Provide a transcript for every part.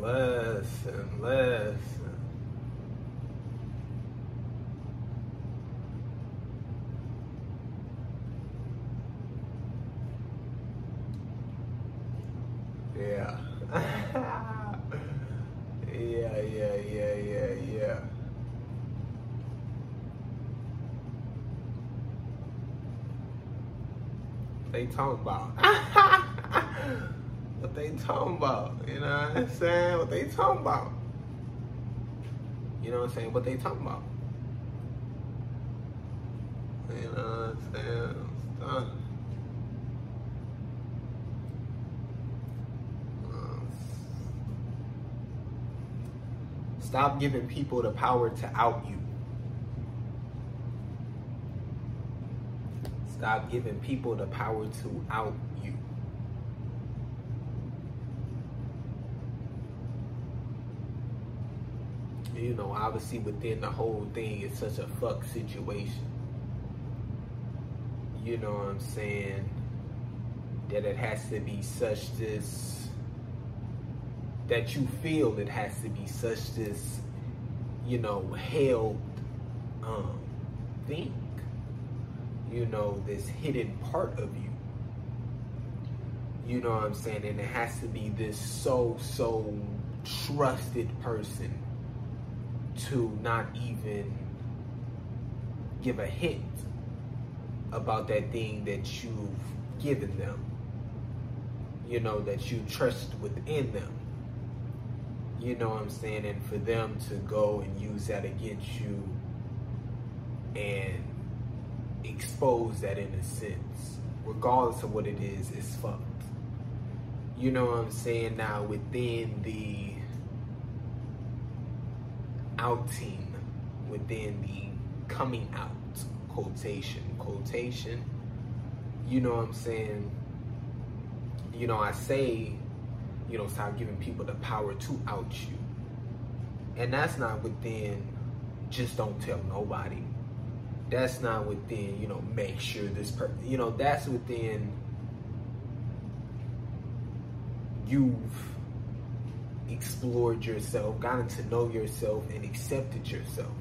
Listen, listen. Yeah. yeah, yeah, yeah, yeah, yeah. They talk about. what they talking about? You know what I'm saying? What they talking about? You know what I'm saying? What they talking about? You know what I'm saying? Stop giving people the power to out you. Stop giving people the power to out you. You know, obviously within the whole thing, it's such a fuck situation. You know what I'm saying? That it has to be such this, that you feel it has to be such this, you know, held um, thing you know, this hidden part of you. You know what I'm saying? And it has to be this so, so trusted person to not even give a hint about that thing that you've given them. You know, that you trust within them. You know what I'm saying? And for them to go and use that against you and expose that in a sense, regardless of what it is, it's fucked. You know what I'm saying? Now, within the outing, within the coming out, quotation, quotation, you know what I'm saying? You know, I say, you know, stop giving people the power to out you. And that's not within just don't tell nobody that's not within, you know, make sure this person, you know, that's within you've explored yourself, gotten to know yourself, and accepted yourself.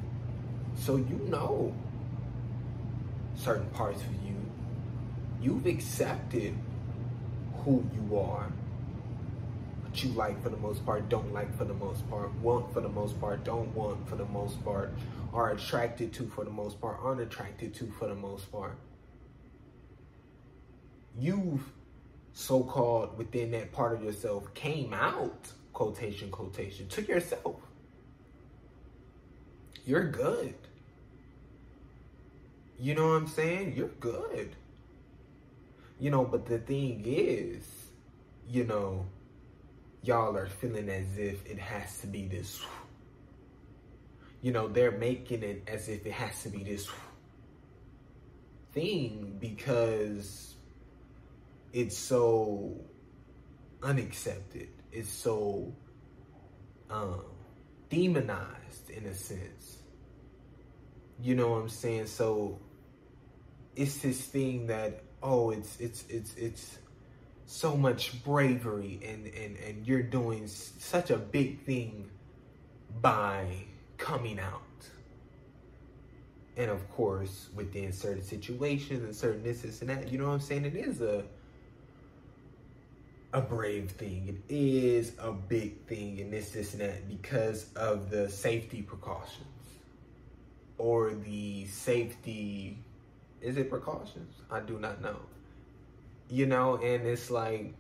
So you know certain parts of you. You've accepted who you are. What you like for the most part, don't like for the most part, want for the most part, don't want for the most part, are attracted to for the most part, aren't attracted to for the most part. You've so called within that part of yourself came out, quotation, quotation, to yourself. You're good. You know what I'm saying? You're good. You know, but the thing is, you know, y'all are feeling as if it has to be this you know, they're making it as if it has to be this thing because it's so unaccepted. It's so um, demonized in a sense. You know what I'm saying? So it's this thing that oh, it's it's it's it's so much bravery and and and you're doing such a big thing by coming out. And of course, within certain situations and certain this, this, and that, you know what I'm saying? It is a a brave thing. It is a big thing and this, this, and that because of the safety precautions or the safety. Is it precautions? I do not know. You know, and it's like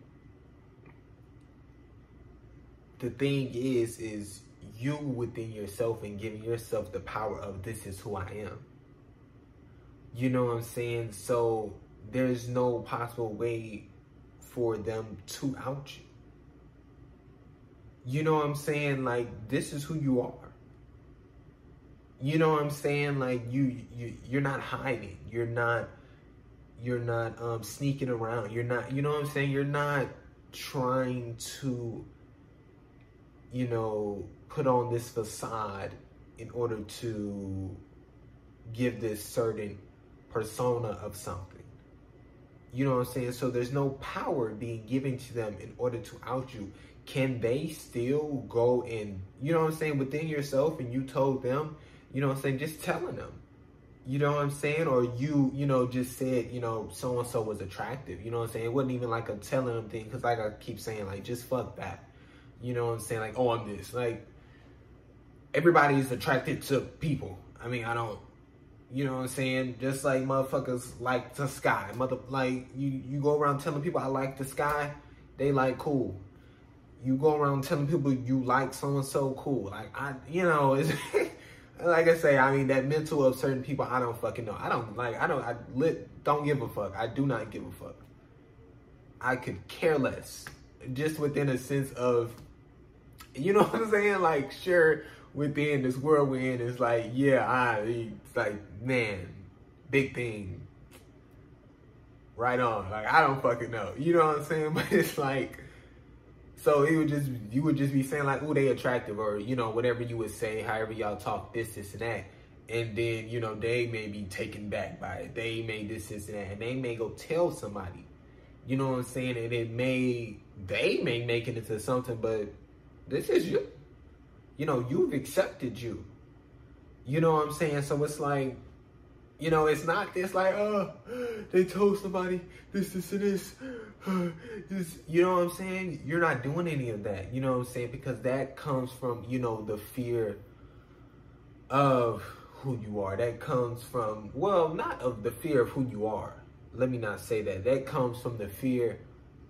the thing is, is you within yourself and giving yourself the power of this is who I am. You know what I'm saying? So there's no possible way for them to out you. You know what I'm saying? Like this is who you are. You know what I'm saying? Like you you you're not hiding. You're not you're not um sneaking around. You're not you know what I'm saying? You're not trying to you know put on this facade in order to give this certain persona of something. You know what I'm saying? So there's no power being given to them in order to out you. can they still go and you know what I'm saying within yourself and you told them, you know what I'm saying, just telling them. You know what I'm saying? Or you, you know, just said, you know, so and so was attractive. You know what I'm saying? It wasn't even like a telling them thing because, like I keep saying, like just fuck that. You know what I'm saying? Like, oh, I'm this. Like, everybody's attracted to people. I mean, I don't. You know what I'm saying? Just like motherfuckers like the sky. Mother, like you, you go around telling people I like the sky. They like cool you go around telling people you like so and so cool. Like I, you know, it's like I say. I mean, that mental of certain people, I don't fucking know. I don't like. I don't. I lit. Don't give a fuck. I do not give a fuck. I could care less. Just within a sense of, you know what I'm saying? Like, sure, within this world we're in, it's like, yeah, I. It's like, man, big thing. Right on. Like, I don't fucking know. You know what I'm saying? But it's like so it would just you would just be saying like, "Oh, they attractive," or you know whatever you would say, however y'all talk this, this, and that, and then you know they may be taken back by it. They may this, this, and that, and they may go tell somebody. You know what I'm saying? And it may they may make it into something, but this is you. You know, you've accepted you. You know what I'm saying? So it's like you know, it's not this like, oh, they told somebody this, this, and this. this. You know what I'm saying? You're not doing any of that. You know what I'm saying? Because that comes from, you know, the fear of who you are. That comes from, well, not of the fear of who you are. Let me not say that. That comes from the fear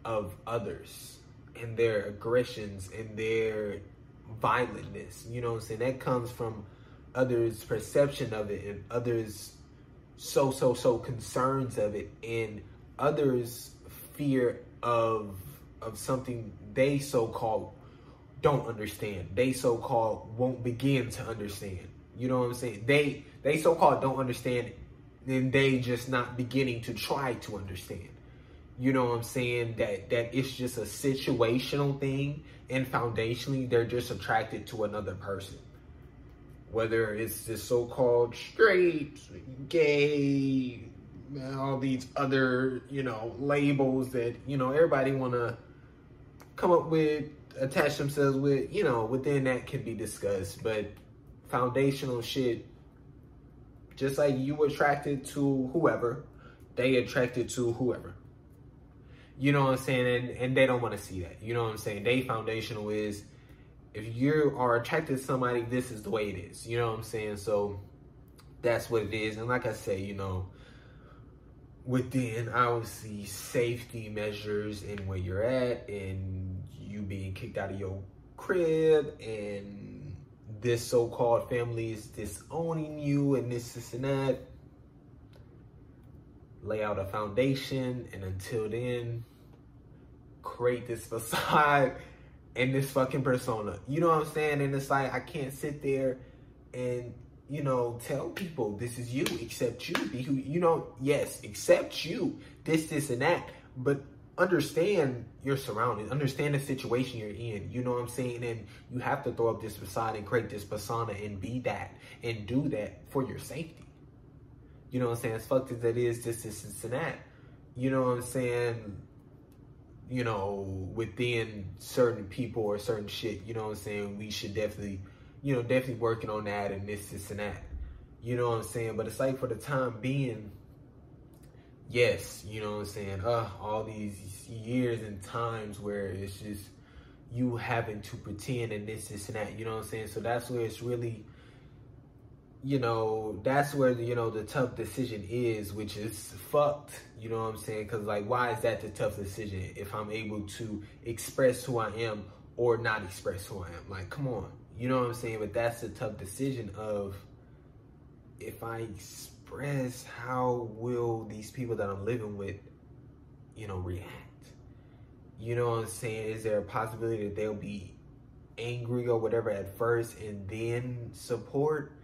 of others and their aggressions and their violentness. You know what I'm saying? That comes from others' perception of it and others' so so so concerns of it and others fear of of something they so called don't understand they so called won't begin to understand you know what i'm saying they they so called don't understand and they just not beginning to try to understand you know what i'm saying that that it's just a situational thing and foundationally they're just attracted to another person whether it's the so-called straight, gay, all these other, you know, labels that, you know, everybody want to come up with, attach themselves with, you know, within that can be discussed, but foundational shit, just like you attracted to whoever, they attracted to whoever. You know what I'm saying? And, and they don't want to see that. You know what I'm saying? They foundational is if you are attracted to somebody, this is the way it is. You know what I'm saying? So that's what it is. And like I say, you know, within obviously safety measures and where you're at and you being kicked out of your crib and this so-called family is disowning you and this, this and that lay out a foundation and until then create this facade and this fucking persona. You know what I'm saying? And it's like I can't sit there and you know tell people this is you, accept you, be who you know. Yes, accept you. This, this, and that. But understand your surroundings, understand the situation you're in. You know what I'm saying? And you have to throw up this facade and create this persona and be that and do that for your safety. You know what I'm saying? As fucked as that is, this, this, this, and that. You know what I'm saying? you know, within certain people or certain shit, you know what I'm saying? We should definitely, you know, definitely working on that and this, this, and that. You know what I'm saying? But it's like for the time being, yes, you know what I'm saying? Uh, all these years and times where it's just you having to pretend and this, this, and that. You know what I'm saying? So that's where it's really you know, that's where, you know, the tough decision is, which is fucked. You know what I'm saying? Because, like, why is that the tough decision if I'm able to express who I am or not express who I am? Like, come on. You know what I'm saying? But that's the tough decision of if I express, how will these people that I'm living with, you know, react? You know what I'm saying? Is there a possibility that they'll be angry or whatever at first and then support?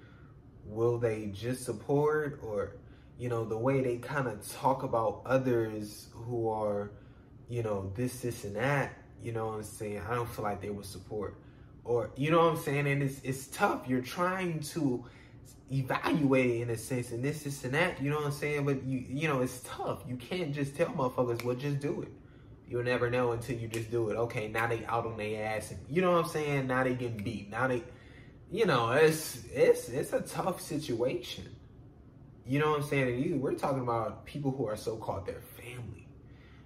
Will they just support or you know the way they kind of talk about others who are you know this this and that you know what i'm saying? I don't feel like they would support. Or you know what i'm saying? And it's it's tough. You're trying to evaluate in a sense and this this and that you know what i'm saying? But you you know it's tough. You can't just tell motherfuckers well just do it. You'll never know until you just do it. Okay, now they out on their ass, and you know what I'm saying. Now they getting beat. Now they, you know, it's it's it's a tough situation. You know what I'm saying? And you, we're talking about people who are so called their family.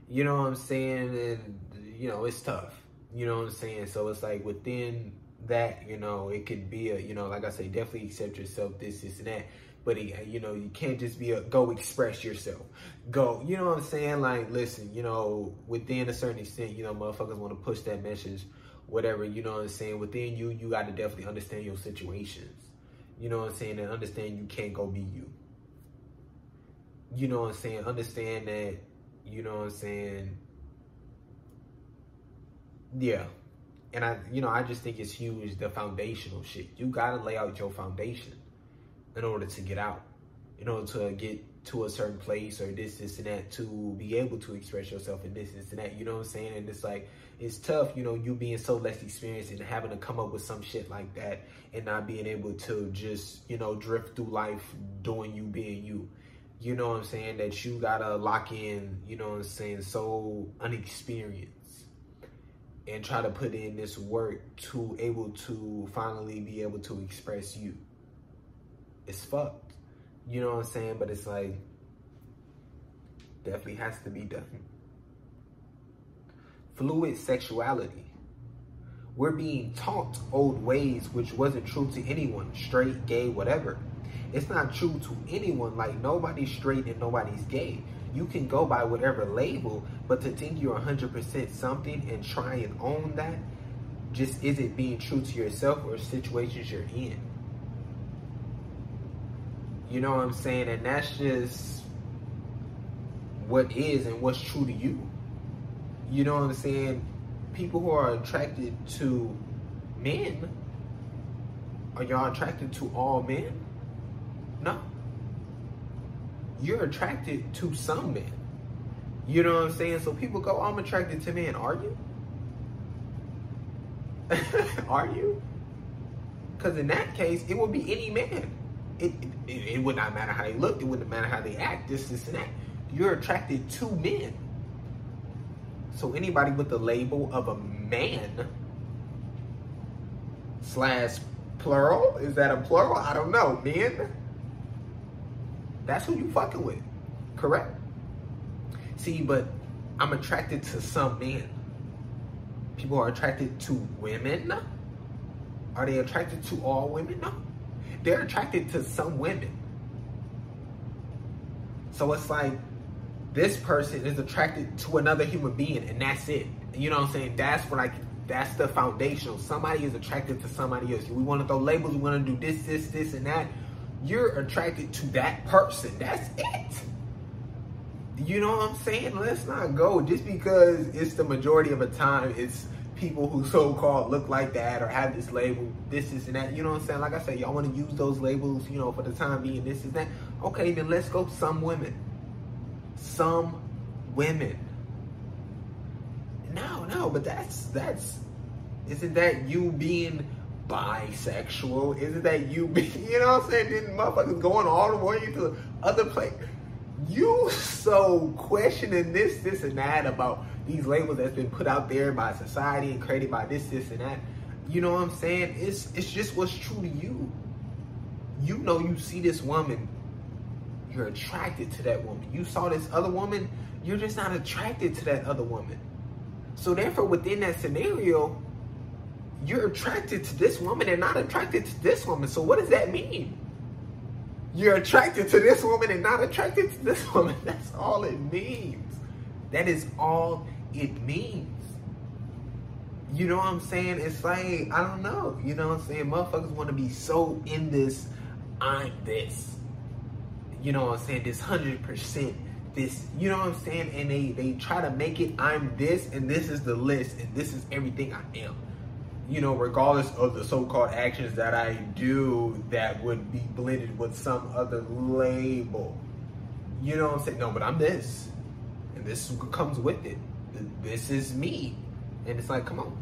You know what I'm saying? And you know, it's tough. You know what I'm saying? So it's like within that, you know, it could be a, you know, like I say, definitely accept yourself, this, this, and that. But you know, you can't just be a go express yourself. Go, you know what I'm saying? Like, listen, you know, within a certain extent, you know, motherfuckers want to push that message, whatever. You know what I'm saying? Within you, you got to definitely understand your situations. You know what I'm saying? And understand you can't go be you. You know what I'm saying? Understand that. You know what I'm saying? Yeah. And I, you know, I just think it's huge the foundational shit. You gotta lay out your foundation in order to get out, in order to get to a certain place or this, this, and that to be able to express yourself in this, this, and that. You know what I'm saying? And it's like, it's tough, you know, you being so less experienced and having to come up with some shit like that and not being able to just, you know, drift through life doing you being you. You know what I'm saying? That you gotta lock in, you know what I'm saying, so unexperienced and try to put in this work to able to finally be able to express you. It's fucked. You know what I'm saying? But it's like definitely has to be done. Fluid sexuality. We're being taught old ways which wasn't true to anyone, straight, gay, whatever. It's not true to anyone, like nobody's straight and nobody's gay you can go by whatever label, but to think you're 100% something and try and own that just isn't being true to yourself or situations you're in. You know what I'm saying? And that's just what is and what's true to you. You know what I'm saying? People who are attracted to men, are y'all attracted to all men? No you're attracted to some men. You know what I'm saying? So people go, I'm attracted to men. Are you? Are you? Because in that case, it would be any man. It, it, it, would not matter how they look. It wouldn't matter how they act. This, this, and that. You're attracted to men. So anybody with the label of a man slash plural, is that a plural? I don't know. Men that's who you fucking with. Correct? See, but I'm attracted to some men. People are attracted to women. Are they attracted to all women? No. They're attracted to some women. So it's like this person is attracted to another human being and that's it. You know what I'm saying? That's what I that's the foundational. Somebody is attracted to somebody else. We want to throw labels, we want to do this, this, this, and that you're attracted to that person. That's it. You know what I'm saying? Let's not go just because it's the majority of the time it's people who so-called look like that or have this label, this is and that. You know what I'm saying? Like I said, y'all want to use those labels, you know, for the time being, this is that. Okay, then let's go some women. Some women. No, no, but that's that's isn't that you being bisexual? Isn't that you be, you know what I'm saying? Then motherfuckers going all the way to the other place. You so questioning this, this, and that about these labels that's been put out there by society and created by this, this, and that. You know what I'm saying? It's it's just what's true to you. You know you see this woman, you're attracted to that woman. You saw this other woman, you're just not attracted to that other woman. So therefore, within that scenario, you're attracted to this woman and not attracted to this woman. So what does that mean? You're attracted to this woman and not attracted to this woman. That's all it means. That is all it means. You know what I'm saying? It's like, I don't know. You know what I'm saying? Motherfuckers want to be so in this, I'm this. You know what I'm saying? This 100% this, you know what I'm saying? And they, they try to make it, I'm this, and this is the list, and this is everything I am you know, regardless of the so-called actions that I do that would be blended with some other label. You know what I'm saying? No, but I'm this. And this comes with it. This is me. And it's like, come on.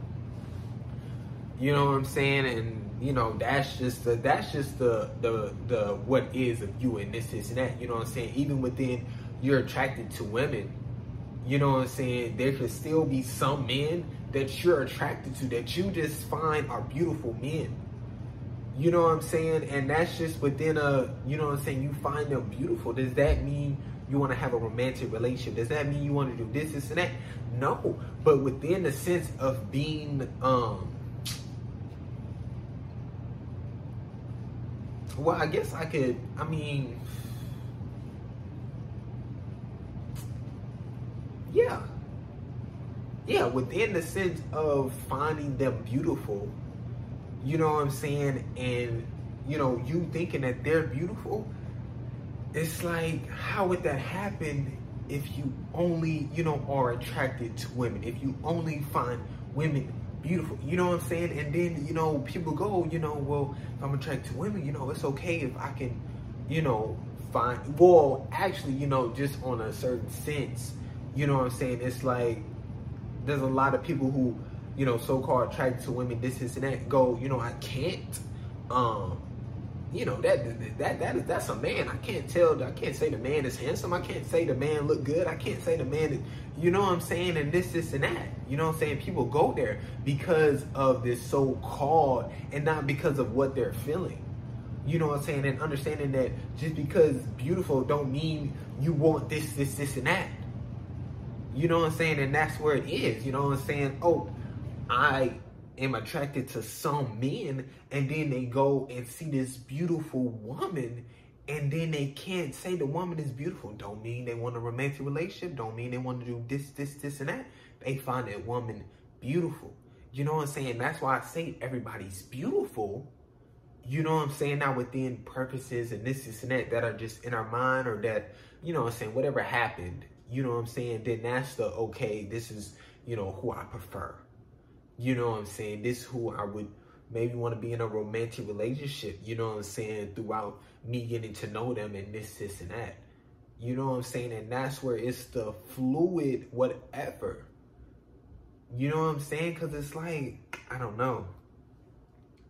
You know what I'm saying? And you know, that's just the that's just the the the what is of you and this, this and that. You know what I'm saying? Even within you're attracted to women, You know what I'm saying? There could still be some men that you're attracted to that you just find are beautiful men. You know what I'm saying? And that's just within a, you know what I'm saying? You find them beautiful. Does that mean you want to have a romantic relationship? Does that mean you want to do this, this, and that? No. But within the sense of being, um, well, I guess I could, I mean, yeah. Yeah, within the sense of finding them beautiful, you know what I'm saying? And, you know, you thinking that they're beautiful, it's like, how would that happen if you only, you know, are attracted to women? If you only find women beautiful, you know what I'm saying? And then, you know, people go, you know, well, if I'm attracted to women, you know, it's okay if I can, you know, find, well, actually, you know, just on a certain sense, you know what I'm saying? It's like, there's a lot of people who, you know, so-called attracted to women, this, this, and that, go, you know, I can't, um, you know that that that is that's a man. I can't tell. I can't say the man is handsome. I can't say the man look good. I can't say the man is, you know what I'm saying, and this, this, and that. You know what I'm saying? People go there because of this so-called, and not because of what they're feeling. You know what I'm saying? And understanding that just because beautiful don't mean you want this, this, this, and that. You know what I'm saying? And that's where it is. You know what I'm saying? Oh, I am attracted to some men and then they go and see this beautiful woman and then they can't say the woman is beautiful. Don't mean they want a romantic relationship. Don't mean they want to do this, this, this, and that. They find that woman beautiful. You know what I'm saying? That's why I say everybody's beautiful. You know what I'm saying? Now within purposes and this, this, and that that are just in our mind or that, you know what I'm saying, whatever happened, you know what I'm saying? Then that's the okay, this is, you know, who I prefer. You know what I'm saying? This who I would maybe want to be in a romantic relationship, you know what I'm saying, throughout me getting to know them and this, this, and that. You know what I'm saying? And that's where it's the fluid whatever. You know what I'm saying? Because it's like, I don't know.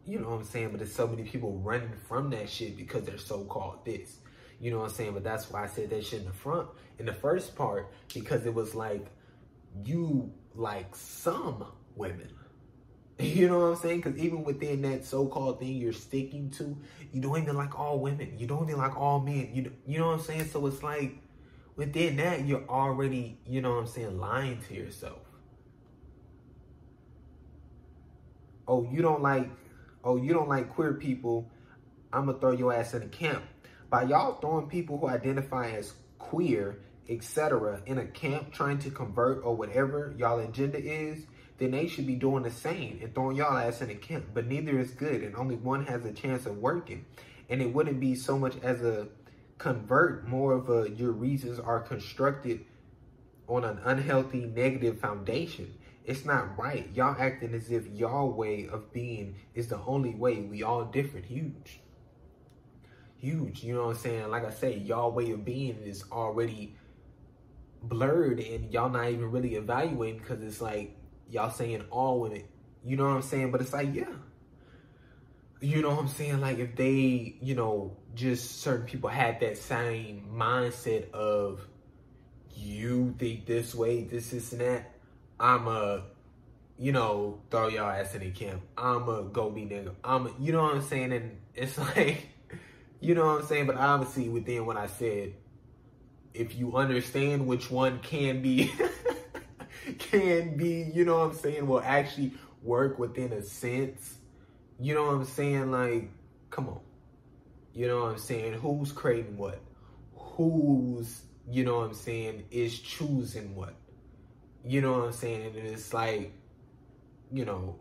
You know what I'm saying? But there's so many people running from that shit because they're so called this. You know what I'm saying? But that's why I said that shit in the front, in the first part, because it was like, you like some women. You know what I'm saying? Because even within that so-called thing you're sticking to, you don't even like all women. You don't even like all men. You you know what I'm saying? So it's like within that you're already, you know what I'm saying, lying to yourself. Oh, you don't like oh, you don't like queer people. I'm gonna throw your ass in a camp. By y'all throwing people who identify as queer, etc., in a camp trying to convert or whatever y'all agenda is, then they should be doing the same and throwing y'all ass in the camp. But neither is good, and only one has a chance of working. And it wouldn't be so much as a convert, more of a your reasons are constructed on an unhealthy, negative foundation. It's not right. Y'all acting as if y'all way of being is the only way. We all different. Huge. Huge. You know what I'm saying? Like I say, y'all way of being is already blurred and y'all not even really evaluating because it's like y'all saying all women. You know what I'm saying? But it's like, yeah. You know what I'm saying? Like if they, you know, just certain people had that same mindset of you think this way, this, this, and that, I'm a, you know, throw y'all ass in the camp. I'm a go be nigga. I'm a, you know what I'm saying? And it's like, you know what I'm saying? But obviously within what I said, if you understand which one can be can be, you know what I'm saying, will actually work within a sense. You know what I'm saying? Like, come on. You know what I'm saying? Who's creating what? Who's, you know what I'm saying, is choosing what? You know what I'm saying? And it's like, you know,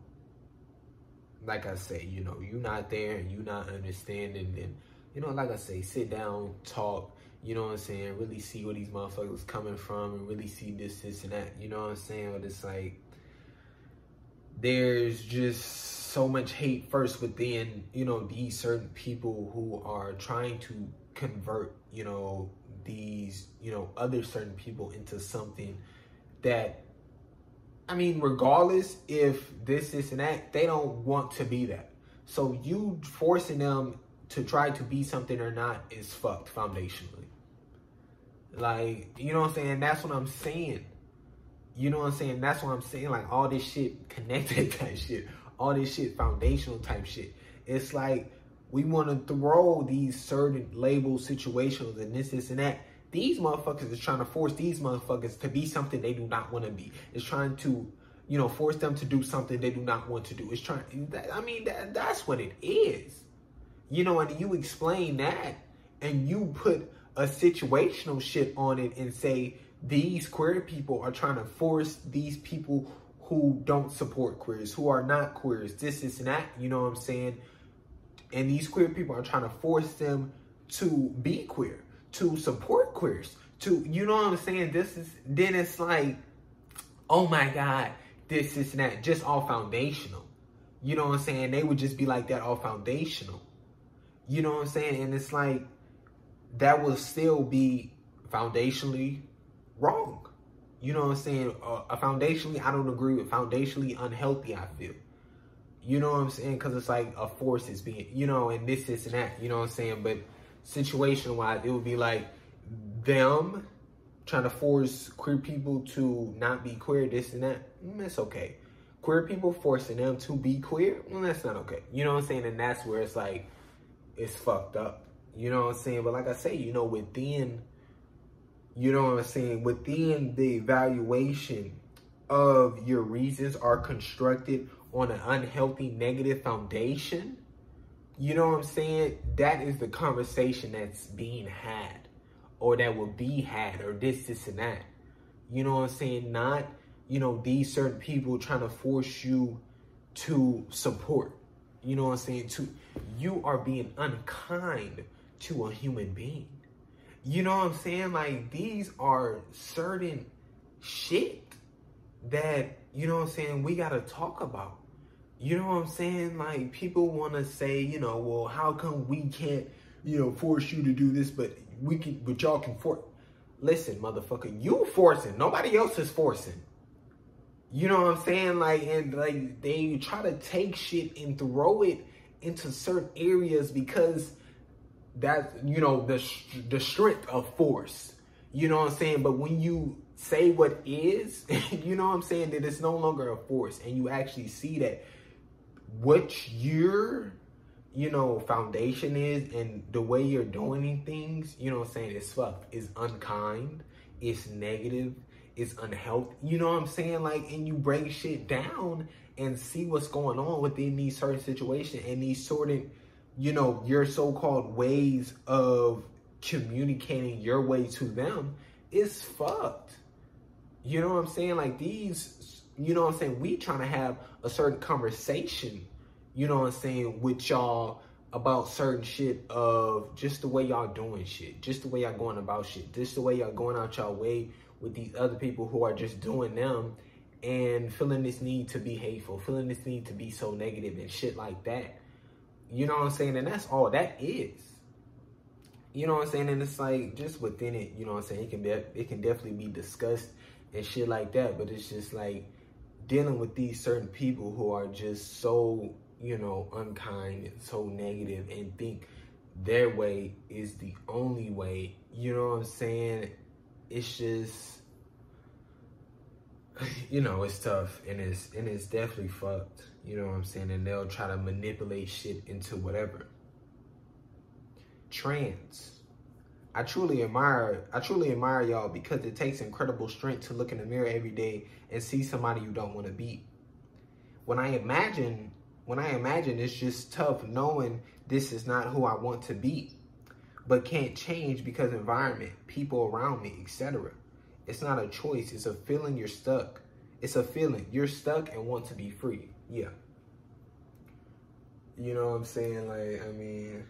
like I say, you know, you're not there and you not understanding and you know, like I say, sit down, talk, you know what I'm saying, really see where these motherfuckers coming from and really see this, this, and that. You know what I'm saying? But it's like there's just so much hate first within, you know, these certain people who are trying to convert, you know, these, you know, other certain people into something that I mean, regardless if this, this, and that, they don't want to be that. So you forcing them to try to be something or not is fucked foundationally. Like, you know what I'm saying? That's what I'm saying. You know what I'm saying? That's what I'm saying. Like all this shit connected type shit. All this shit foundational type shit. It's like we want to throw these certain label situations and this, this, and that. These motherfuckers is trying to force these motherfuckers to be something they do not want to be. It's trying to, you know, force them to do something they do not want to do. It's trying. I mean, that, that's what it is. You know, and you explain that, and you put a situational shit on it and say these queer people are trying to force these people who don't support queers, who are not queers, this, this, and that, you know what I'm saying? And these queer people are trying to force them to be queer, to support queers, to, you know what I'm saying? This is, then it's like, oh my God, this, this, and that, just all foundational. You know what I'm saying? They would just be like that, all foundational. You know what I'm saying? And it's like, that will still be foundationally wrong. You know what I'm saying? Uh, foundationally, I don't agree with foundationally unhealthy, I feel. You know what I'm saying? Because it's like a force is being, you know, and this, this, and that. You know what I'm saying? But situation wise, it would be like them trying to force queer people to not be queer, this and that. Mm, that's okay. Queer people forcing them to be queer, well, mm, that's not okay. You know what I'm saying? And that's where it's like, it's fucked up. You know what I'm saying? But like I say, you know, within you know what I'm saying? Within the evaluation of your reasons are constructed on an unhealthy negative foundation, you know what I'm saying? That is the conversation that's being had or that will be had or this, this, and that. You know what I'm saying? Not, you know, these certain people trying to force you to support. You know what I'm saying? To you are being unkind to a human being. You know what I'm saying? Like these are certain shit that, you know what I'm saying, we gotta talk about. You know what I'm saying? Like people wanna say, you know, well, how come we can't, you know, force you to do this, but we can but y'all can force listen, motherfucker, you forcing. Nobody else is forcing. You know what I'm saying? Like, and like they try to take shit and throw it into certain areas because that's you know the the strength of force. You know what I'm saying? But when you say what is, you know what I'm saying, that it's no longer a force, and you actually see that what your you know foundation is and the way you're doing things, you know what I'm saying, is fucked, is unkind, it's negative, it's unhealthy. You know what I'm saying? Like, and you break shit down and see what's going on within these certain situations and these certain you know, your so-called ways of communicating your way to them is fucked. You know what I'm saying? Like these, you know what I'm saying? We trying to have a certain conversation, you know what I'm saying, with y'all about certain shit of just the way y'all doing shit, just the way y'all going about shit, just the way y'all going out y'all way with these other people who are just doing them and feeling this need to be hateful, feeling this need to be so negative and shit like that. You know what I'm saying? And that's all that is. You know what I'm saying? And it's like just within it, you know what I'm saying? It can be it can definitely be discussed and shit like that, but it's just like dealing with these certain people who are just so, you know, unkind and so negative and think their way is the only way. You know what I'm saying? It's just you know, it's tough and it's and it's definitely fucked. You know what I'm saying? And they'll try to manipulate shit into whatever. Trans. I truly admire I truly admire y'all because it takes incredible strength to look in the mirror every day and see somebody you don't want to be. When I imagine when I imagine it's just tough knowing this is not who I want to be, but can't change because environment, people around me, etc. It's not a choice. It's a feeling you're stuck. It's a feeling. You're stuck and want to be free. Yeah. You know what I'm saying? Like, I mean...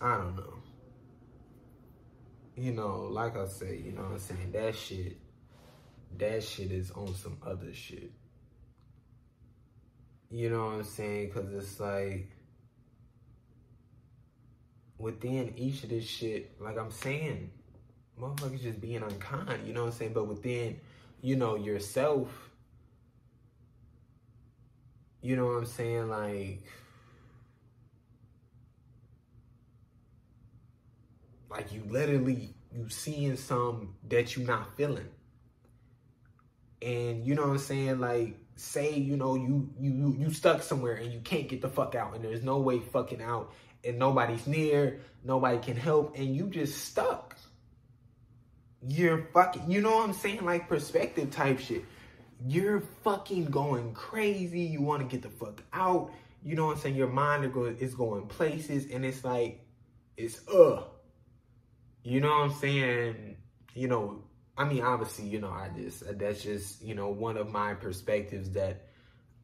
I don't know. You know, like I say, you know what I'm saying? That shit, that shit is on some other shit. You know what I'm saying? Because it's like, within each of this shit, like I'm saying, motherfuckers just being unkind, you know what I'm saying? But within, you know, yourself, you know what I'm saying? Like, like you literally you seeing some that you not feeling. And you know what I'm saying? Like, say, you know, you you you stuck somewhere and you can't get the fuck out and there's no way fucking out and nobody's near, nobody can help, and you just stuck. You're fucking, you know what I'm saying? Like perspective type shit. You're fucking going crazy. You want to get the fuck out. You know what I'm saying? Your mind is going, places, and it's like, it's uh. You know what I'm saying? You know, I mean, obviously, you know, I just that's just you know one of my perspectives that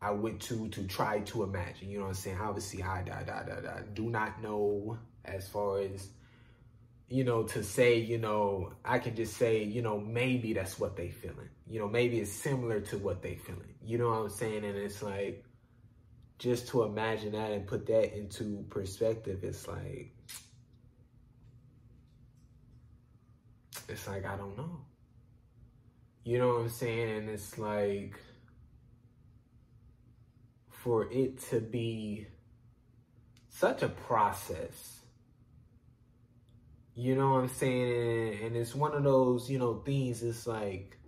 I went to to try to imagine. You know what I'm saying? Obviously, I da, da, da, da, do not know as far as, you know, to say, you know, I can just say, you know, maybe that's what they feeling. You know, maybe it's similar to what they feeling. You know what I'm saying? And it's like, just to imagine that and put that into perspective, it's like, it's like, I don't know. You know what I'm saying? And it's like, for it to be such a process. You know what I'm saying? And it's one of those, you know, things, it's like,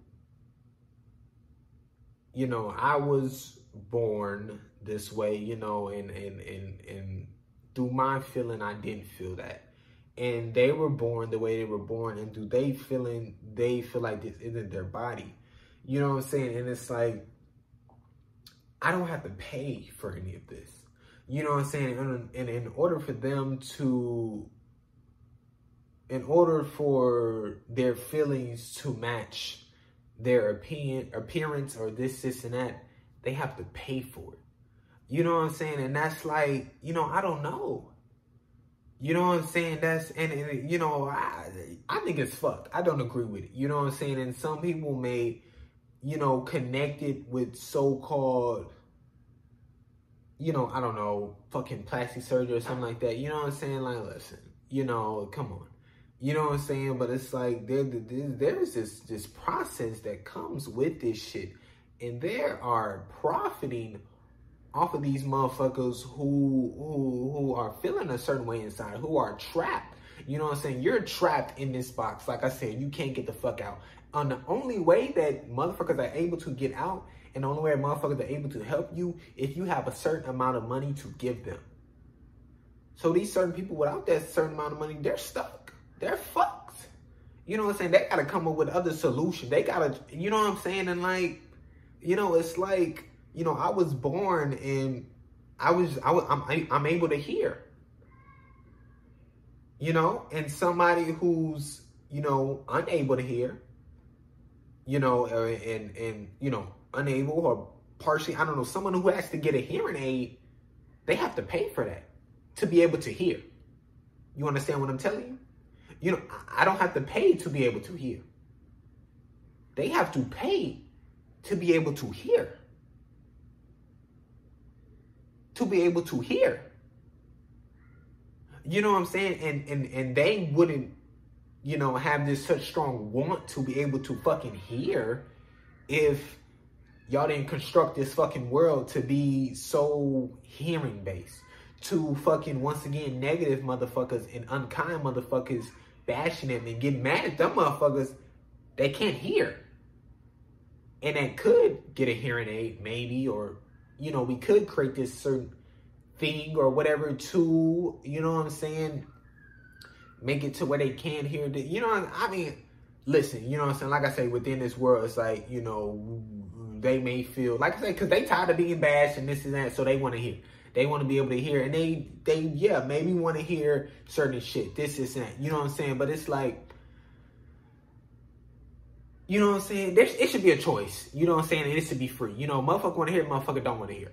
you know, I was born this way, you know, and and and and through my feeling I didn't feel that. And they were born the way they were born, and do they feeling they feel like this isn't their body. You know what I'm saying? And it's like I don't have to pay for any of this. You know what I'm saying? And, and in order for them to, in order for their feelings to match their opinion, appearance or this, this, and that, they have to pay for it. You know what I'm saying? And that's like, you know, I don't know. You know what I'm saying? That's and, and, you know, I I think it's fucked. I don't agree with it. You know what I'm saying? And some people may you know, connected with so-called, you know, I don't know, fucking plastic surgery or something like that. You know what I'm saying? Like, listen, you know, come on. You know what I'm saying? But it's like there, there's this this process that comes with this shit, and there are profiting off of these motherfuckers who who who are feeling a certain way inside, who are trapped. You know what I'm saying? You're trapped in this box. Like I said, you can't get the fuck out. And the only way that motherfuckers are able to get out and the only way motherfuckers are able to help you if you have a certain amount of money to give them. So these certain people without that certain amount of money, they're stuck. They're fucked. You know what I'm saying? They gotta come up with other solutions. They gotta, you know what I'm saying? And like, you know, it's like, you know, I was born and I was, I was, I'm, I'm able to hear. You know, and somebody who's, you know, unable to hear, you know, uh, and and you know, unable or partially, I don't know, someone who has to get a hearing aid, they have to pay for that to be able to hear. You understand what I'm telling you? You know, I don't have to pay to be able to hear. They have to pay to be able to hear. To be able to hear. You know what I'm saying? And and and they wouldn't you know, have this such strong want to be able to fucking hear if y'all didn't construct this fucking world to be so hearing based. To fucking, once again, negative motherfuckers and unkind motherfuckers bashing them and getting mad at them motherfuckers, they can't hear. And that could get a hearing aid, maybe, or, you know, we could create this certain thing or whatever to, you know what I'm saying, make it to where they can hear the, you know, I mean, listen, you know what I'm saying? Like I say, within this world, it's like, you know, they may feel, like I say, because they tired of being bashed and this and that, so they want to hear. They want to be able to hear, and they, they, yeah, maybe want to hear certain shit, this, and that. You know what I'm saying? But it's like, you know what I'm saying? There's, it should be a choice. You know what I'm saying? And it should be free. You know, motherfucker want to hear, motherfucker don't want to hear.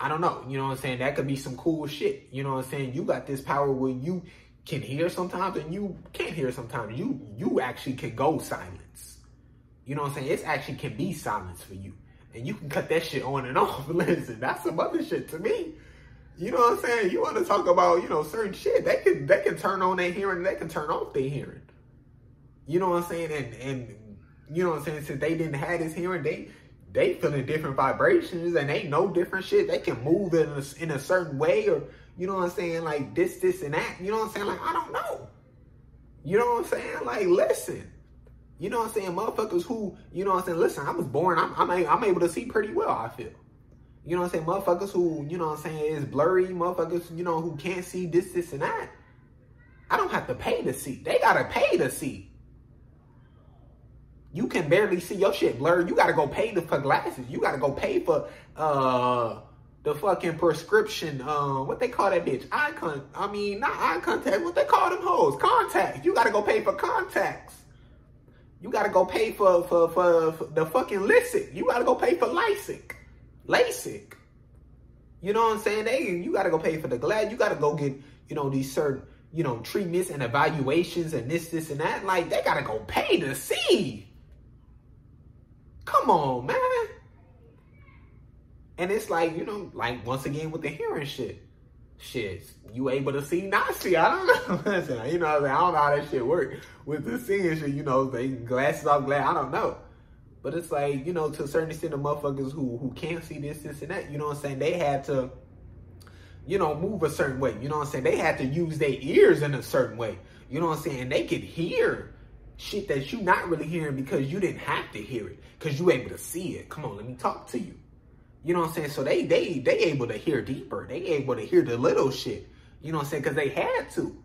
I don't know. You know what I'm saying? That could be some cool shit. You know what I'm saying? You got this power where you can hear sometimes and you can't hear sometimes. You you actually can go silence. You know what I'm saying? It actually can be silence for you. And you can cut that shit on and off. Listen, that's some other shit to me. You know what I'm saying? You want to talk about, you know, certain shit. They can they can turn on their hearing they can turn off their hearing. You know what I'm saying? And and you know what I'm saying? Since they didn't have this hearing, they they feeling different vibrations and they know different shit. They can move in a, in a certain way or you know what I'm saying? Like this, this, and that. You know what I'm saying? Like, I don't know. You know what I'm saying? Like, listen. You know what I'm saying? Motherfuckers who, you know what I'm saying? Listen, I was born, I'm, I'm, I'm able to see pretty well, I feel. You know what I'm saying? Motherfuckers who, you know what I'm saying, is blurry, motherfuckers, you know, who can't see this, this, and that. I don't have to pay to see. They gotta pay to see. You can barely see your shit blurred. You gotta go pay for glasses. You gotta go pay for uh the fucking prescription, um, what they call that bitch? Eye con I mean not eye contact, what they call them hoes? Contacts. You gotta go pay for contacts. You gotta go pay for for, for, for the fucking LASIK. You gotta go pay for LASIK. LASIK. You know what I'm saying? They you gotta go pay for the glad. You gotta go get, you know, these certain, you know, treatments and evaluations and this, this, and that. Like they gotta go pay to see. Come on, man. And it's like, you know, like once again with the hearing shit. Shit, you able to see, not see. I don't know. Listen, you know, I? I don't know how that shit work with the seeing shit. You know, they glasses off, glass. I don't know. But it's like, you know, to a certain extent, the motherfuckers who who can't see this, this, and that. You know what I'm saying? They had to, you know, move a certain way. You know what I'm saying? They had to use their ears in a certain way. You know what I'm saying? They could hear shit that you not really hearing because you didn't have to hear it because you able to see it. Come on, let me talk to you. You know what I'm saying? So they they they able to hear deeper. They able to hear the little shit. You know what I'm saying? Because they had to.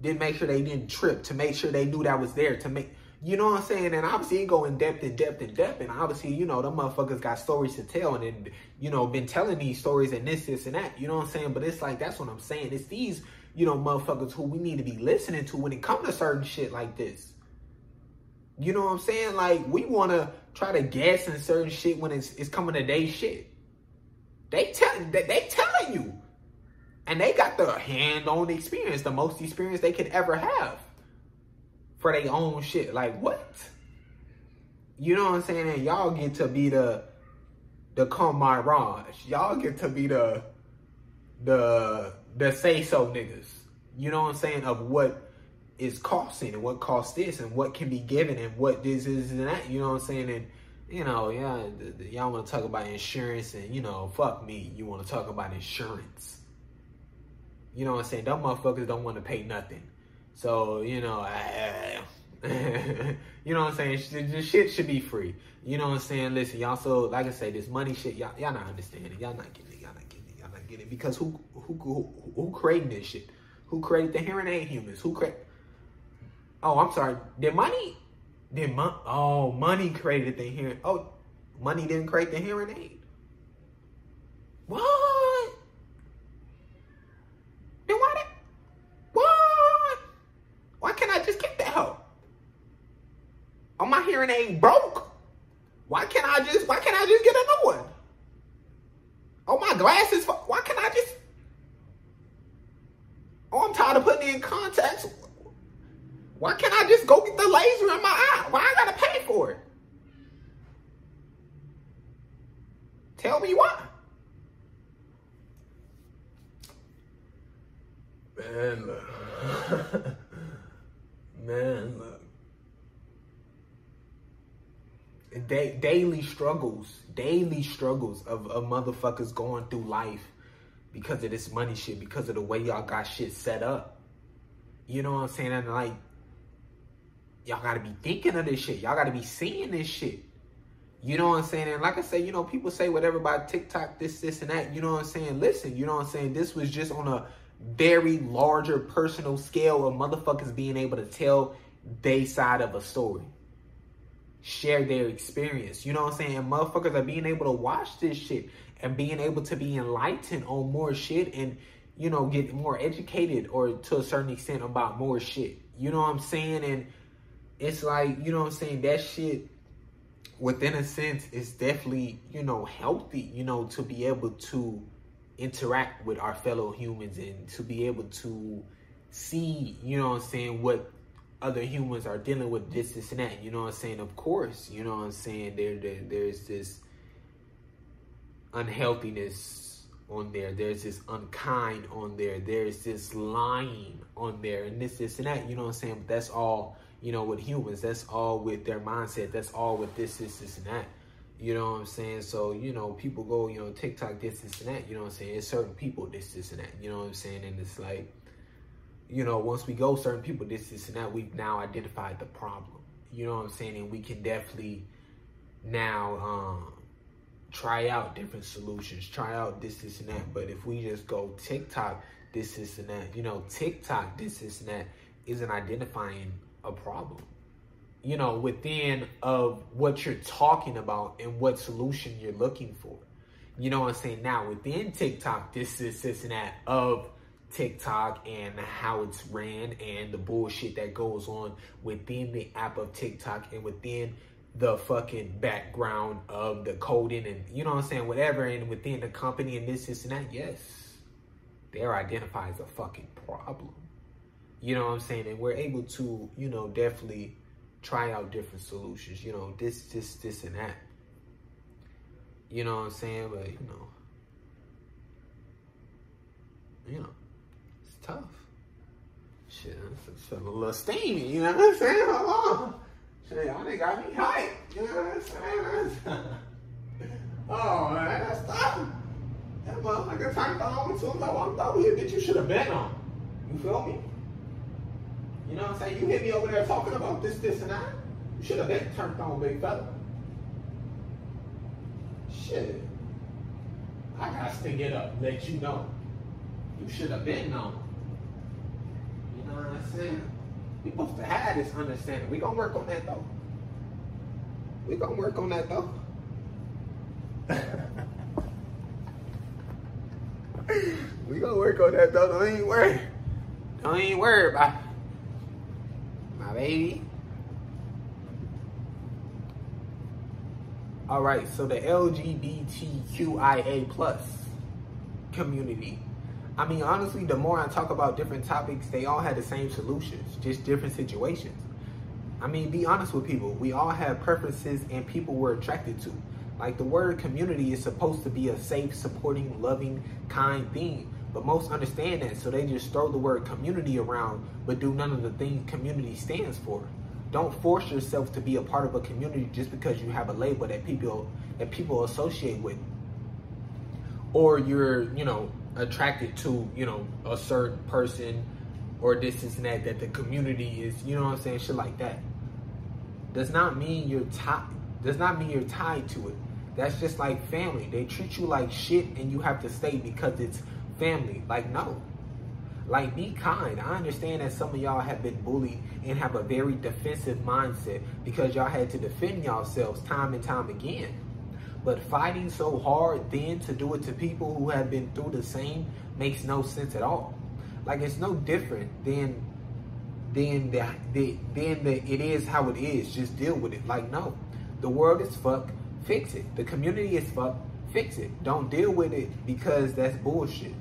Didn't make sure they didn't trip to make sure they knew that was there to make. You know what I'm saying? And obviously it go in depth and depth and depth. And obviously, you know, the motherfuckers got stories to tell and then, you know, been telling these stories and this, this, and that. You know what I'm saying? But it's like, that's what I'm saying. It's these, you know, motherfuckers who we need to be listening to when it comes to certain shit like this. You know what I'm saying? Like, we want to try to guess in certain shit when it's, it's coming to day shit. They tell they, they telling you. And they got the hand-on experience, the most experience they could ever have for their own shit. Like what? You know what I'm saying? And y'all get to be the the camarades. Y'all get to be the the the say so niggas. You know what I'm saying? Of what is costing and what costs this and what can be given and what this is and that. You know what I'm saying? And you know, yeah, y'all want to talk about insurance and, you know, fuck me. You want to talk about insurance. You know what I'm saying? Them motherfuckers don't want to pay nothing. So, you know, I, you know what I'm saying? The shit should be free. You know what I'm saying? Listen, y'all, so, like I say, this money shit, y'all, y'all not understanding. Y'all not getting it. Y'all not getting it. Y'all not getting it. Because who, who, who, who created this shit? Who created the hearing aid humans? Who created, oh, I'm sorry. Did money then mon- oh, money created the hearing. Oh, money didn't create the hearing aid. What? Then why did? What? Why can't I just get the help? Oh, my hearing aid broke. Why can't I just? Why can't I just get a new one? Oh, my glasses. Why can't I just? Oh, I'm tired of putting in contacts. Why can't I just go get the laser in my eye? Why I gotta pay for it? Tell me why. Man, look. Man, look. Da- daily struggles, daily struggles of, of motherfuckers going through life because of this money shit, because of the way y'all got shit set up. You know what I'm saying? And like, y'all gotta be thinking of this shit. Y'all gotta be seeing this shit. You know what I'm saying? And like I say, you know, people say whatever about TikTok, this, this, and that. You know what I'm saying? Listen, you know what I'm saying? This was just on a very larger personal scale of motherfuckers being able to tell their side of a story. Share their experience. You know what I'm saying? And motherfuckers are being able to watch this shit and being able to be enlightened on more shit and, you know, get more educated or to a certain extent about more shit. You know what I'm saying? And it's like, you know what I'm saying, that shit within a sense is definitely, you know, healthy, you know, to be able to interact with our fellow humans and to be able to see, you know what I'm saying, what other humans are dealing with this, this, and that. You know what I'm saying? Of course, you know what I'm saying? There, there there's this unhealthiness on there. There's this unkind on there. There's this lying on there and this, this, and that. You know what I'm saying? But that's all you know, with humans. That's all with their mindset. That's all with this, this, this, and that. You know what I'm saying? So, you know, people go, you know, TikTok, this, this, and that. You know what I'm saying? It's certain people, this, this, and that. You know what I'm saying? And it's like, you know, once we go certain people, this, this, and that, we've now identified the problem. You know what I'm saying? And we can definitely now um, try out different solutions, try out this, this, and that. But if we just go TikTok, this, this, and that, you know, TikTok, this, this, and that isn't identifying a problem. You know, within of what you're talking about and what solution you're looking for. You know what I'm saying? Now within TikTok, this, this, this, and that of TikTok and how it's ran and the bullshit that goes on within the app of TikTok and within the fucking background of the coding and you know what I'm saying, whatever, and within the company and this, this, and that, yes, they're identified as a fucking problem. You know what I'm saying? And we're able to, you know, definitely try out different solutions, you know, this, this, this, and that. You know what I'm saying? But, you know, you know, it's tough. Shit, feeling a little steamy, you know what I'm saying? Hold on. Shit, y'all got me hyped. You know what I'm saying? oh man, that's tough. That motherfucker turned on me soon as I walked over here. Bitch, you should have been on. You feel me? You know what I'm saying? You hit me over there talking about this, this, and that. You should have been turned on, big fella. Shit. I got to get up, let you know. You should have been known. You know what I'm saying? We supposed to have this understanding. We gonna work on that though. We gonna work on that though. we gonna work on that though. Don't even worry. Don't even worry about my baby. All right, so the LGBTQIA plus community I mean, honestly, the more I talk about different topics, they all had the same solutions, just different situations. I mean, be honest with people. We all have preferences and people we're attracted to. Like the word community is supposed to be a safe, supporting, loving, kind thing. But most understand that, so they just throw the word community around, but do none of the things community stands for. Don't force yourself to be a part of a community just because you have a label that people that people associate with. Or you're, you know, attracted to, you know, a certain person or this and that, that the community is, you know what I'm saying, shit like that. Does not mean you're tied, does not mean you're tied to it. That's just like family. They treat you like shit and you have to stay because it's family. Like, no. Like, be kind. I understand that some of y'all have been bullied and have a very defensive mindset because y'all had to defend yourselves time and time again. But fighting so hard then to do it to people who have been through the same makes no sense at all. Like it's no different than than the, the than the it is how it is. Just deal with it. Like no, the world is fuck. Fix it. The community is fuck. Fix it. Don't deal with it because that's bullshit.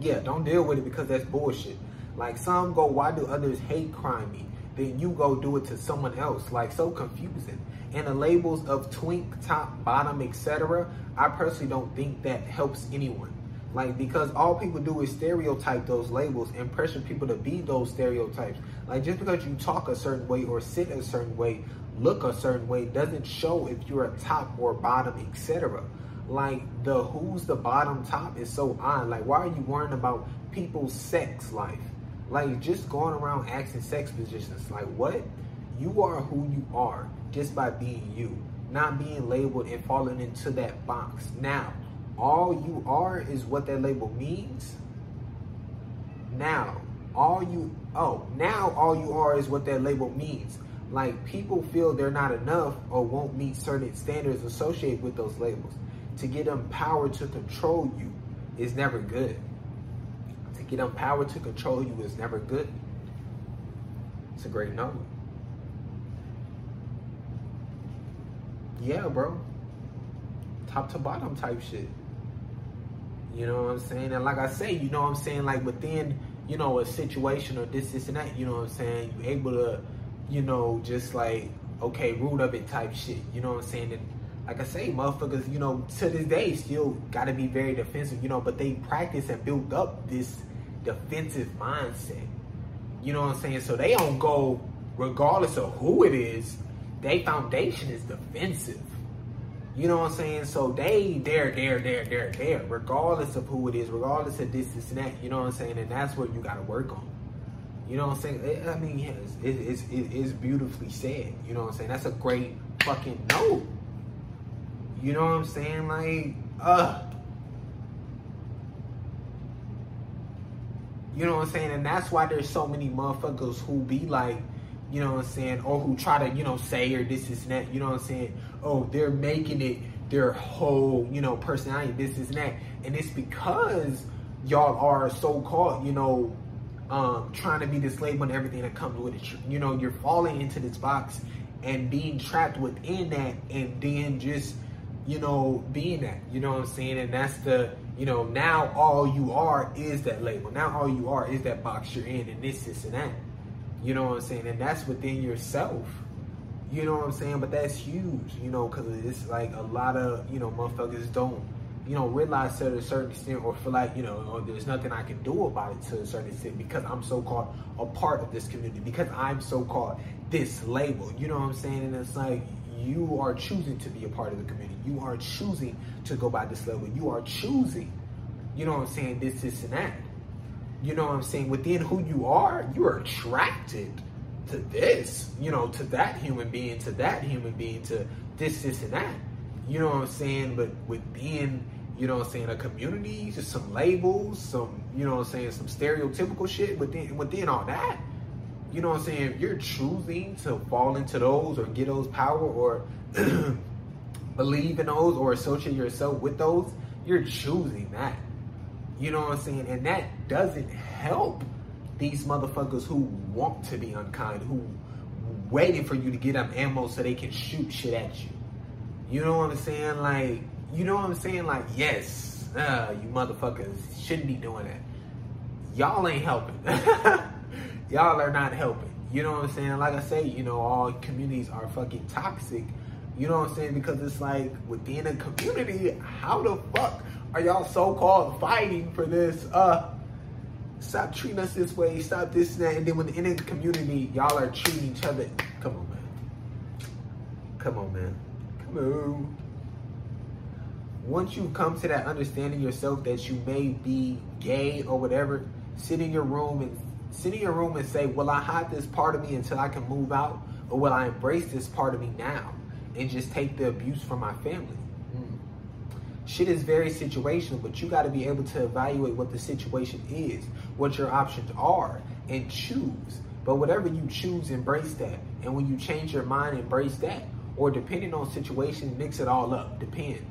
Yeah, don't deal with it because that's bullshit. Like some go, why do others hate crime me? Then you go do it to someone else. Like so confusing and the labels of twink, top, bottom, etc., I personally don't think that helps anyone. Like, because all people do is stereotype those labels and pressure people to be those stereotypes. Like, just because you talk a certain way or sit a certain way, look a certain way, doesn't show if you're a top or bottom, etc. Like, the who's the bottom top is so odd. Like, why are you worrying about people's sex life? Like, just going around asking sex positions. Like, what? You are who you are just by being you, not being labeled and falling into that box. Now, all you are is what that label means. Now, all you, oh, now all you are is what that label means. Like people feel they're not enough or won't meet certain standards associated with those labels. To get them power to control you is never good. To get them power to control you is never good. It's a great note. yeah, bro. Top to bottom type shit. You know what I'm saying? And like I say, you know what I'm saying? Like within, you know, a situation or this, this, and that, you know what I'm saying? You're able to, you know, just like, okay, root of it type shit. You know what I'm saying? And like I say, motherfuckers, you know, to this day still gotta be very defensive, you know, but they practice and build up this defensive mindset. You know what I'm saying? So they don't go regardless of who it is, their foundation is defensive. You know what I'm saying? So they, they're, they're, they're, they're, they're, regardless of who it is, regardless of this, this, and that. You know what I'm saying? And that's what you got to work on. You know what I'm saying? I mean, yeah, it's, it's, it's beautifully said. You know what I'm saying? That's a great fucking note. You know what I'm saying? Like, uh. You know what I'm saying? And that's why there's so many motherfuckers who be like, you know what I'm saying, or who try to, you know, say or this, is that, you know what I'm saying? Oh, they're making it their whole, you know, personality, this, is that. And it's because y'all are so called, you know, um, trying to be this label and everything that comes with it. You know, you're falling into this box and being trapped within that and then just, you know, being that, you know what I'm saying? And that's the, you know, now all you are is that label. Now all you are is that box you're in and this, this, and that. You know what I'm saying? And that's within yourself. You know what I'm saying? But that's huge, you know, because it's like a lot of, you know, motherfuckers don't, you know, realize to a certain extent or feel like, you know, oh, there's nothing I can do about it to a certain extent because I'm so called a part of this community, because I'm so called this label. You know what I'm saying? And it's like, you are choosing to be a part of the community. You are choosing to go by this level. You are choosing, you know what I'm saying, this, this, and that you know what I'm saying, within who you are, you are attracted to this, you know, to that human being, to that human being, to this, this, and that. You know what I'm saying? But within, you know what I'm saying, a community, just some labels, some, you know what I'm saying, some stereotypical shit, within within all that, you know what I'm saying, if you're choosing to fall into those or get those power or believe in those or associate yourself with those, you're choosing that. You know what I'm saying? And that doesn't help these motherfuckers who want to be unkind, who waiting for you to get them ammo so they can shoot shit at you. You know what I'm saying? Like, you know what I'm saying? Like, yes, uh, you motherfuckers shouldn't be doing that. Y'all ain't helping. Y'all are not helping. You know what I'm saying? Like I say, you know, all communities are fucking toxic. You know what I'm saying? Because it's like within a community, how the fuck are y'all so-called fighting for this? Uh, stop treating us this way, stop this and that. And then when in the community, y'all are treating each other. Come on, man. Come on, man. Come on. Once you come to that understanding yourself that you may be gay or whatever, sit in your room and sit in your room and say, Will I hide this part of me until I can move out? Or will I embrace this part of me now and just take the abuse from my family? Hmm. Shit is very situational, but you got to be able to evaluate what the situation is, what your options are, and choose. But whatever you choose, embrace that. And when you change your mind, embrace that. Or depending on situation, mix it all up. Depend.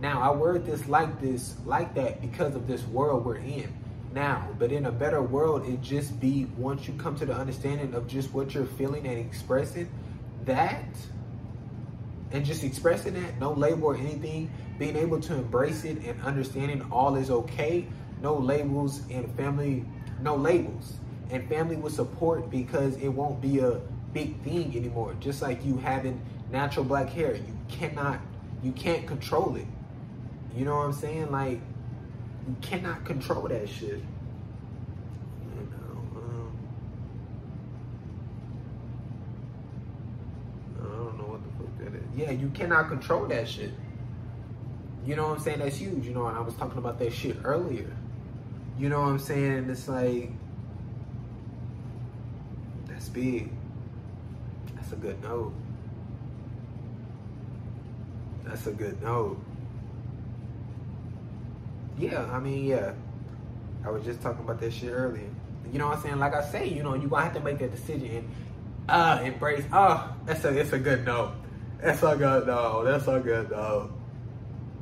Now, I word this like this, like that, because of this world we're in now. But in a better world, it just be once you come to the understanding of just what you're feeling and expressing, that and just expressing that, no label or anything, being able to embrace it and understanding all is okay, no labels and family, no labels. And family will support because it won't be a big thing anymore. Just like you having natural black hair, you cannot, you can't control it. You know what I'm saying? Like, you cannot control that shit. You know, um, I don't know what the fuck that is. Yeah, you cannot control that shit. You know what I'm saying? That's huge. You know, and I was talking about that shit earlier. You know what I'm saying? It's like, that's big. That's a good note. That's a good note. Yeah, I mean, yeah. I was just talking about that shit earlier. You know what I'm saying? Like I say, you know, you gonna have to make that decision and uh embrace. Oh, that's a it's a good note. That's all good though. That's all good though.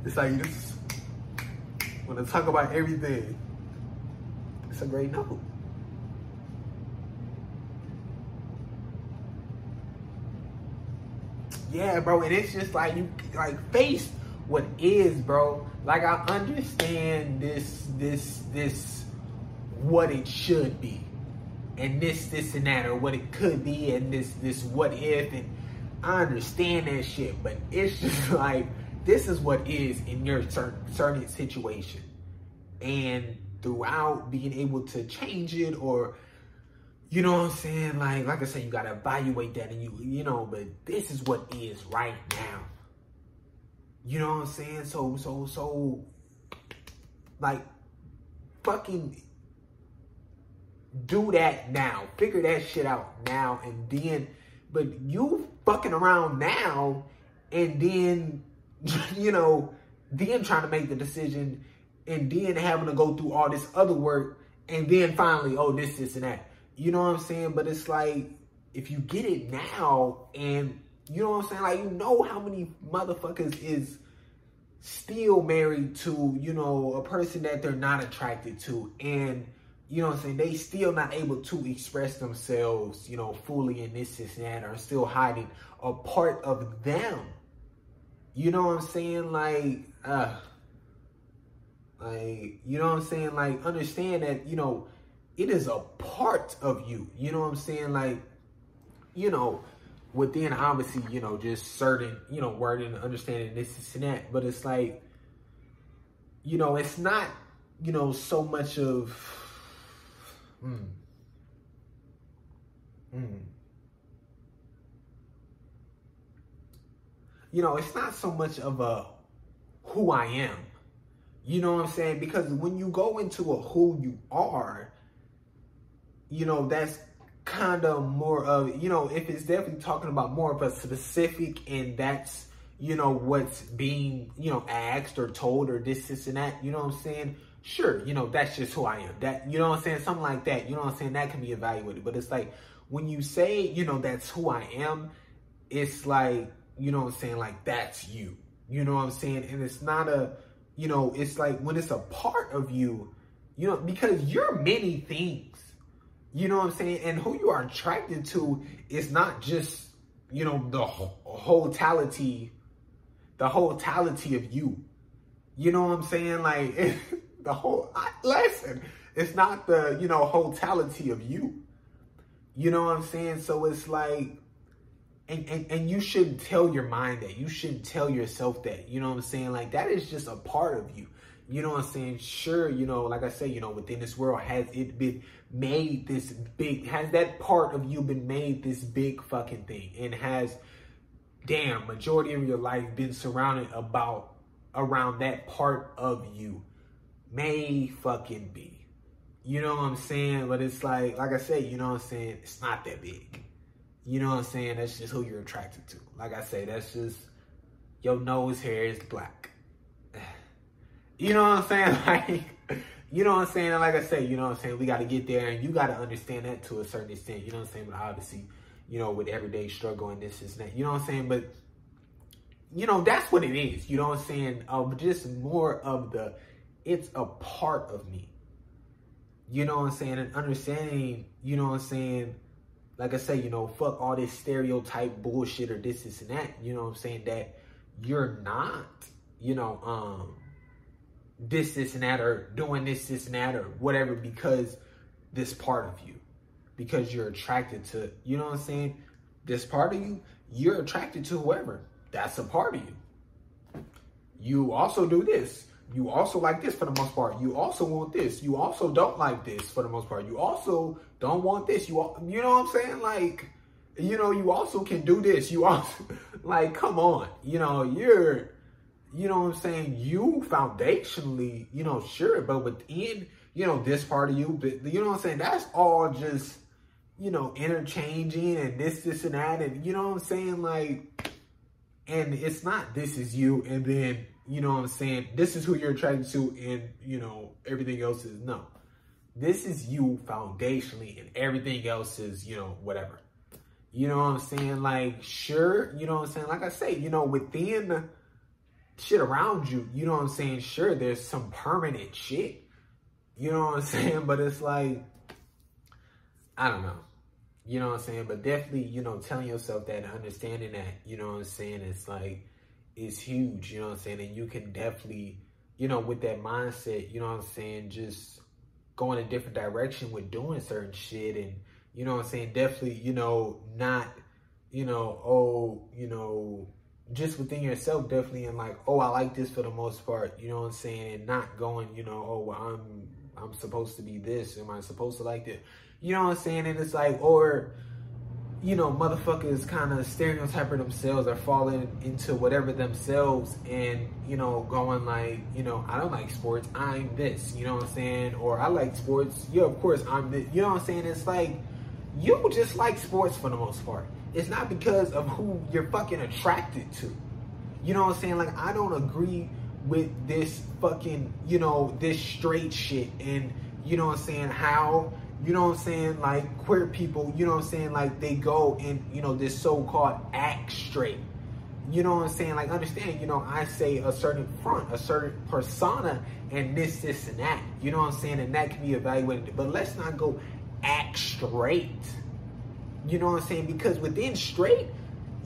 It's like you just want to talk about everything. It's a great note. Yeah, bro, and it's just like you like face what is, bro. Like I understand this, this, this, what it should be, and this, this, and that, or what it could be, and this, this, what if, and I understand that shit, but it's just like this is what is in your certain, certain situation. And throughout being able to change it or you know what I'm saying? Like like I said, you gotta evaluate that and you you know, but this is what is right now. You know what I'm saying? So, so, so, like, fucking do that now. Figure that shit out now. And then, but you fucking around now and then, you know, then trying to make the decision and then having to go through all this other work and then finally, oh, this, this, and that. You know what I'm saying? But it's like, if you get it now and you know what I'm saying? Like, you know how many motherfuckers is still married to, you know, a person that they're not attracted to. And, you know what I'm saying? They still not able to express themselves, you know, fully in this, this, and that, are still hiding a part of them. You know what I'm saying? Like, uh, like, you know what I'm saying? Like, understand that, you know, it is a part of you. You know what I'm saying? Like, you know, within obviously, you know, just certain, you know, wording, and understanding this, this, and that. But it's like, you know, it's not, you know, so much of, hmm, hmm. You know, it's not so much of a who I am. You know what I'm saying? Because when you go into a who you are, you know, that's kind of more of, you know, if it's definitely talking about more of a specific and that's, you know, what's being, you know, asked or told or this, this, and that, you know what I'm saying? Sure, you know, that's just who I am. That, you know what I'm saying? Something like that, you know what I'm saying? That can be evaluated. But it's like, when you say, you know, that's who I am, it's like, you know what I'm saying? Like, that's you. You know what I'm saying? And it's not a, you know, it's like when it's a part of you, you know, because you're many things. You know what I'm saying? And who you are attracted to is not just, you know, the wholetality, the wholetality of you. You know what I'm saying? Like the whole lesson. It's not the, you know, wholetality of you. You know what I'm saying? So it's like, and, and, and you shouldn't tell your mind that. You shouldn't tell yourself that. You know what I'm saying? Like that is just a part of you. You know what I'm saying? Sure, you know, like I say, you know, within this world, has it been made this big, has that part of you been made this big fucking thing? And has, damn, majority of your life been surrounded about, around that part of you? May fucking be. You know what I'm saying? But it's like, like I say, you know what I'm saying? It's not that big. You know what I'm saying? That's just who you're attracted to. Like I say, that's just, your nose hair is black you know what I'm saying? Like, you know what I'm saying? And like I say, you know what I'm saying? We got to get there and you got to understand that to a certain extent. You know what I'm saying? But obviously, you know, with everyday struggle and this is that. You know what I'm saying? But, you know, that's what it is. You know what I'm saying? Um, just more of the, it's a part of me. You know what I'm saying? And understanding, you know what I'm saying? Like I say, you know, fuck all this stereotype bullshit or this, this, and that. You know what I'm saying? That you're not, you know, um, this, this, and that, or doing this, this, and that, or whatever, because this part of you, because you're attracted to, you know what I'm saying? This part of you, you're attracted to whoever. That's a part of you. You also do this. You also like this for the most part. You also want this. You also don't like this for the most part. You also don't want this. You, all, you know what I'm saying? Like, you know, you also can do this. You also, like, come on. You know, you're you know what I'm saying, you foundationally, you know, sure, but within, you know, this part of you, you know what I'm saying, that's all just, you know, interchanging and this, this, and that, and you know what I'm saying, like, and it's not this is you, and then, you know what I'm saying, this is who you're attracted to, and, you know, everything else is no. This is you foundationally, and everything else is, you know, whatever. You know what I'm saying? Like, sure, you know what I'm saying? Like I say, you know, within shit around you, you know what I'm saying? Sure, there's some permanent shit. You know what I'm saying? But it's like, I don't know. You know what I'm saying? But definitely, you know, telling yourself that and understanding that, you know what I'm saying, it's like, it's huge, you know what I'm saying? And you can definitely, you know, with that mindset, you know what I'm saying, just go in a different direction with doing certain shit and, you know what I'm saying, definitely, you know, not, you know, oh, you know, just within yourself, definitely, and like, oh, I like this for the most part, you know what I'm saying, and not going, you know, oh, well, I'm I'm supposed to be this, am I supposed to like this, you know what I'm saying, and it's like, or you know, motherfuckers kind of stereotyping themselves or falling into whatever themselves and, you know, going like, you know, I don't like sports, I'm this, you know what I'm saying? Or I like sports, yeah, of course I'm this, you know what I'm saying? It's like, you just like sports for the most part. It's not because of who you're fucking attracted to. You know what I'm saying? Like, I don't agree with this fucking, you know, this straight shit and, you know what I'm saying, how you know what I'm saying, like queer people, you know what I'm saying, like they go and, you know, this so-called act straight. You know what I'm saying? Like understand, you know, I say a certain front, a certain persona, and this, this, and that. You know what I'm saying? And that can be evaluated. But let's not go act straight. You know what I'm saying? Because within straight,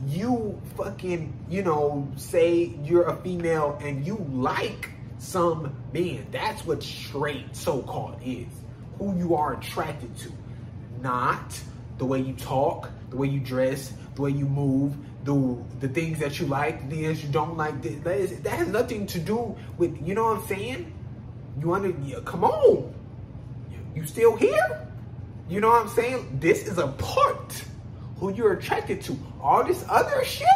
you fucking, you know, say you're a female and you like some men. That's what straight so-called is who you are attracted to, not the way you talk, the way you dress, the way you move, the the things that you like, the things you don't like. That, is, that has nothing to do with you know what I'm saying. You want to come on? You still here? You know what I'm saying? This is a part who you're attracted to. All this other shit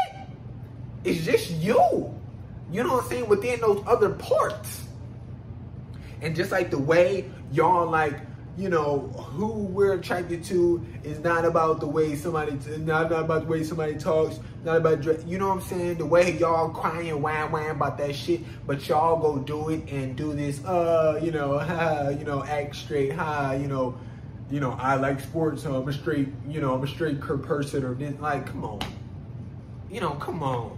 is just you. You know what I'm saying? Within those other parts. And just like the way y'all like you know, who we're attracted to is not about the way somebody, not, not about the way somebody talks, not about, you know what I'm saying? The way y'all crying, wham, wham about that shit, but y'all go do it and do this, uh, you know, ha, you know, act straight, ha, you know, you know, I like sports, so I'm a straight, you know, I'm a straight person or this, like, come on. You know, come on.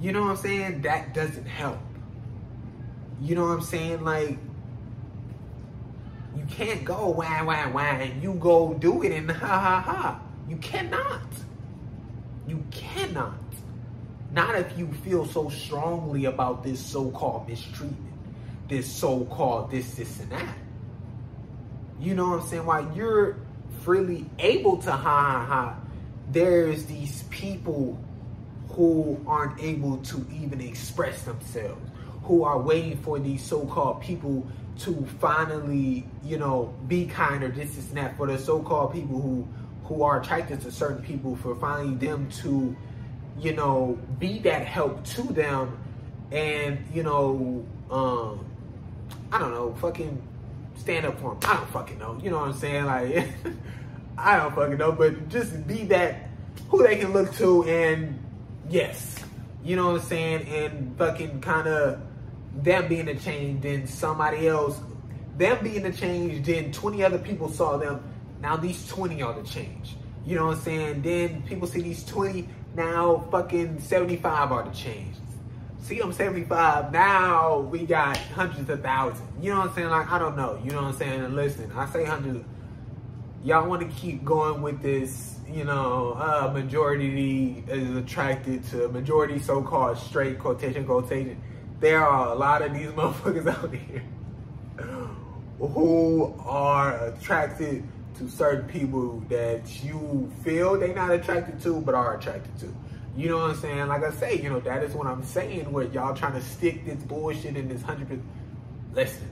You know what I'm saying? That doesn't help. You know what I'm saying? Like, you can't go wah wah wah and you go do it and ha ha ha. You cannot. You cannot. Not if you feel so strongly about this so-called mistreatment, this so-called this, this, and that. You know what I'm saying? While you're freely able to ha ha ha, there's these people who aren't able to even express themselves, who are waiting for these so-called people to finally, you know, be kinder, this is that for the so-called people who who are attracted to certain people, for finally them to, you know, be that help to them, and you know, um, I don't know, fucking stand up for them. I don't fucking know. You know what I'm saying? Like, I don't fucking know, but just be that who they can look to, and yes, you know what I'm saying, and fucking kind of them being a change, then somebody else, them being a change, then 20 other people saw them. Now these 20 are the change. You know what I'm saying? Then people see these 20, now fucking 75 are the change. See them 75, now we got hundreds of thousands. You know what I'm saying? Like, I don't know. You know what I'm saying? And listen, I say hundreds. Y'all want to keep going with this, you know, uh, majority is attracted to majority so-called straight quotation quotation there are a lot of these motherfuckers out here who are attracted to certain people that you feel they're not attracted to, but are attracted to. You know what I'm saying? Like I say, you know, that is what I'm saying where y'all trying to stick this bullshit in this 100%. Listen.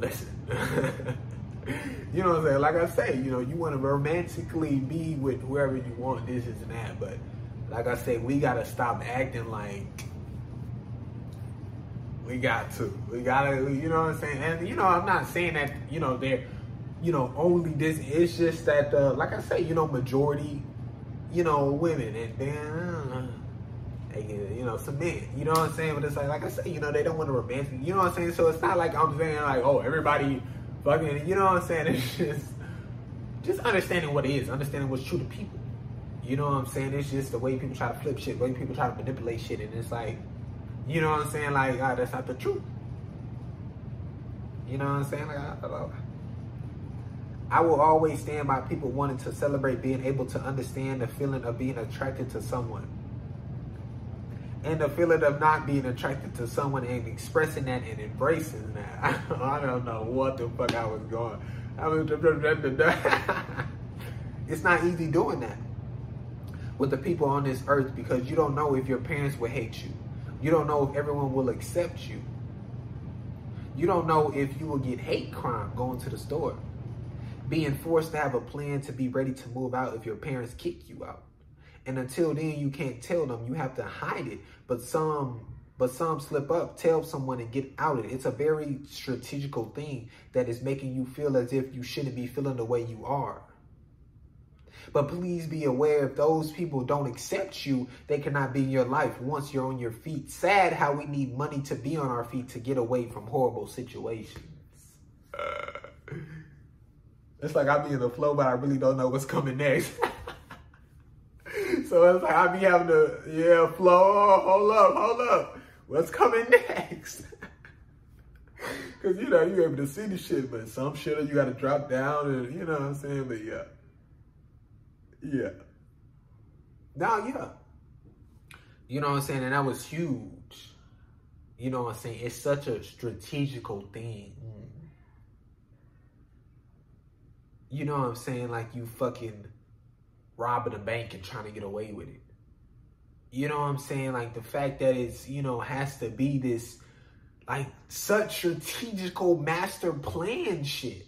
Listen. you know what I'm saying? Like I say, you know, you want to romantically be with whoever you want, this, is and that. But like I say, we got to stop acting like we got to. We gotta, you know what I'm saying? And, you know, I'm not saying that, you know, they're, you know, only this. It's just that, uh, like I say, you know, majority, you know, women. And then, uh, you know, some men. You know what I'm saying? But it's like, like I say, you know, they don't want to romantic. You know what I'm saying? So it's not like I'm saying, like, oh, everybody fucking, you know what I'm saying? It's just, just understanding what it is, understanding what's true to people. You know what I'm saying? It's just the way people try to flip shit, the way people try to manipulate shit. And it's like, you know what I'm saying? Like, God, that's not the truth. You know what I'm saying? Like, I, I, I will always stand by people wanting to celebrate being able to understand the feeling of being attracted to someone. And the feeling of not being attracted to someone and expressing that and embracing that. I, don't know what the fuck I was going. I was, it's not easy doing that with the people on this earth because you don't know if your parents will hate you. You don't know if everyone will accept you. You don't know if you will get hate crime going to the store. Being forced to have a plan to be ready to move out if your parents kick you out. And until then, you can't tell them. You have to hide it. But some, but some slip up, tell someone and get out of it. It's a very strategical thing that is making you feel as if you shouldn't be feeling the way you are. But please be aware if those people don't accept you, they cannot be in your life once you're on your feet. Sad how we need money to be on our feet to get away from horrible situations. Uh, it's like I be in the flow, but I really don't know what's coming next. so it's like I be having to, yeah, flow. Oh, hold up, hold up. What's coming next? Cause you know, you're able to see the shit, but some shit you gotta drop down and you know what I'm saying? But yeah. Yeah. Now, yeah. You know what I'm saying? And that was huge. You know what I'm saying? It's such a strategical thing. You know what I'm saying? Like you fucking robbing a bank and trying to get away with it. You know what I'm saying? Like the fact that it's, you know, has to be this like such strategical master plan shit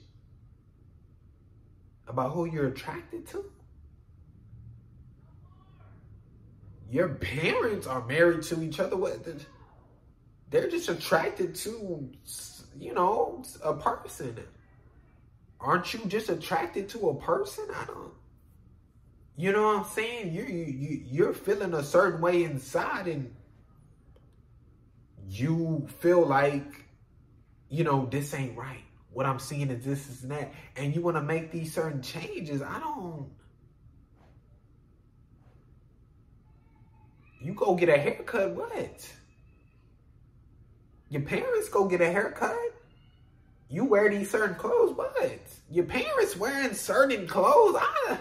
about who you're attracted to. your parents are married to each other. What? They're just attracted to, you know, a person. Aren't you just attracted to a person? I don't. You know what I'm saying? You you you're feeling a certain way inside, and you feel like, you know, this ain't right. What I'm seeing is this is that, and you want to make these certain changes. I don't. You go get a haircut, what? Your parents go get a haircut? You wear these certain clothes, but Your parents wearing certain clothes? I,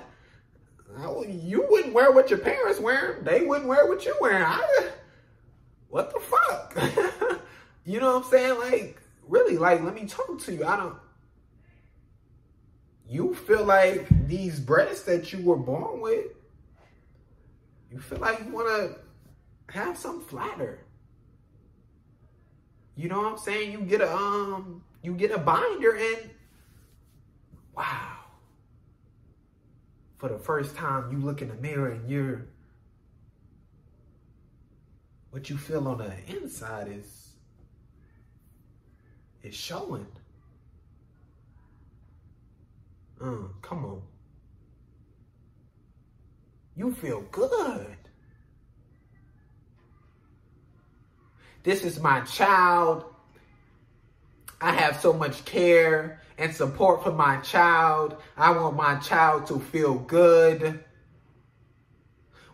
I, you wouldn't wear what your parents wearing. They wouldn't wear what you wearing. I, what the fuck? you know what I'm saying? Like, really, like, let me talk to you. I don't. You feel like these breasts that you were born with, you feel like you want to have some flatter. You know what I'm saying? You get a um you get a binder and wow. For the first time you look in the mirror and you're what you feel on the inside is is showing. Uh, come on. You feel good. This is my child. I have so much care and support for my child. I want my child to feel good.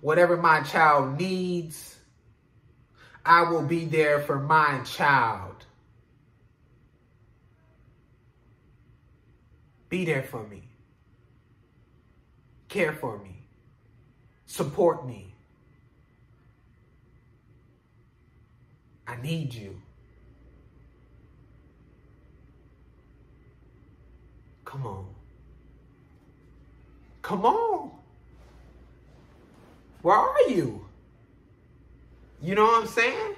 Whatever my child needs, I will be there for my child. Be there for me. Care for me. Support me. I need you. Come on. Come on. Where are you? You know what I'm saying?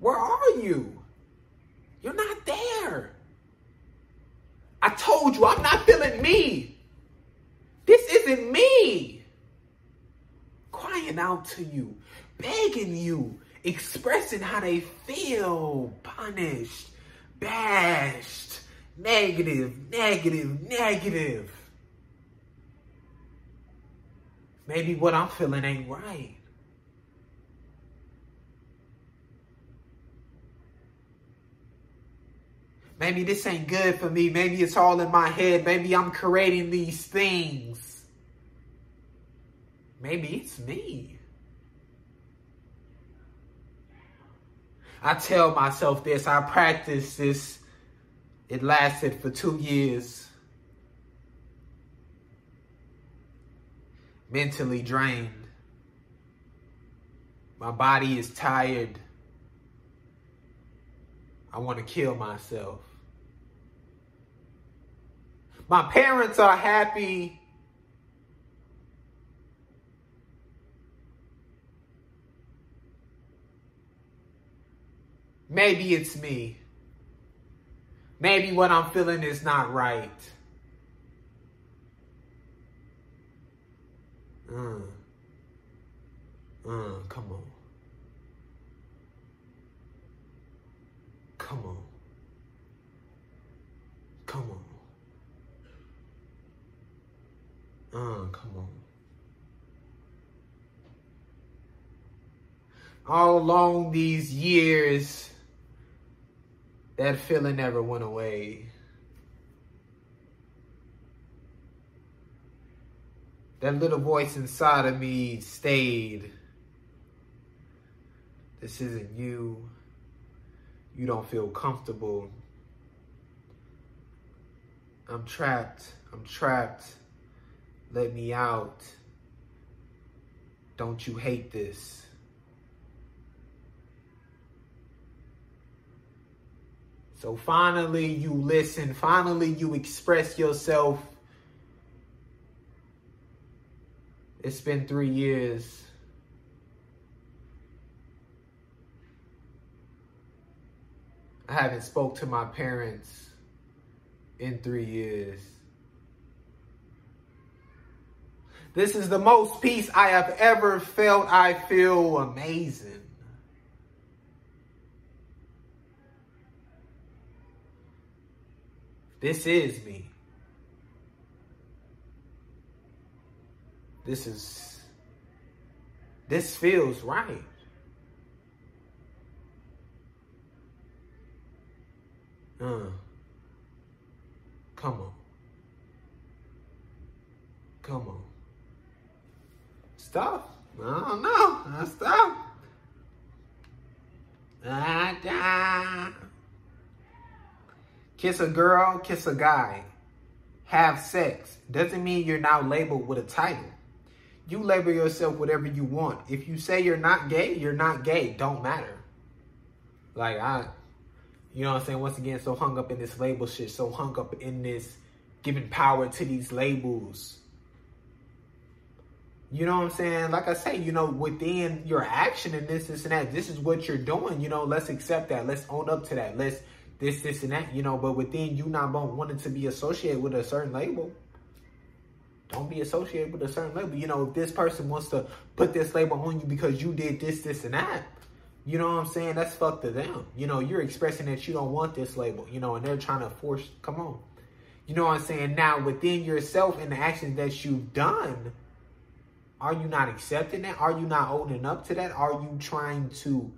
Where are you? You're not there. I told you I'm not feeling me. This isn't me. Crying out to you, begging you, expressing how they feel punished, bashed, negative, negative, negative. Maybe what I'm feeling ain't right. Maybe this ain't good for me. Maybe it's all in my head. Maybe I'm creating these things. Maybe it's me. I tell myself this, I practice this. It lasted for two years. Mentally drained. My body is tired. I want to kill myself. My parents are happy Maybe it's me. Maybe what I'm feeling is not right. Mm. Mm, come on. Come on. Come on. Uh, come on. All along these years, that feeling never went away. That little voice inside of me stayed. This isn't you. You don't feel comfortable. I'm trapped. I'm trapped. Let me out. Don't you hate this? So finally, you listen. Finally, you express yourself. It's been three years. I haven't spoke to my parents in three years. This is the most peace I have ever felt. I feel amazing. This is me. This is, this feels right. Uh, come on. Come on. Stop. I don't know. Stop. Ah, ah. Kiss a girl, kiss a guy. Have sex. Doesn't mean you're now labeled with a title. You label yourself whatever you want. If you say you're not gay, you're not gay. Don't matter. Like, I, you know what I'm saying? Once again, so hung up in this label shit, so hung up in this giving power to these labels. You know what I'm saying? Like I say, you know, within your action and this, this, and that, this is what you're doing. You know, let's accept that. Let's own up to that. Let's this, this, and that, you know, but within you not wanting to be associated with a certain label, don't be associated with a certain label. You know, if this person wants to put this label on you because you did this, this, and that, you know what I'm saying? That's fuck to them. You know, you're expressing that you don't want this label, you know, and they're trying to force, come on. You know what I'm saying? Now, within yourself and the actions that you've done, are you not accepting that? Are you not owning up to that? Are you trying to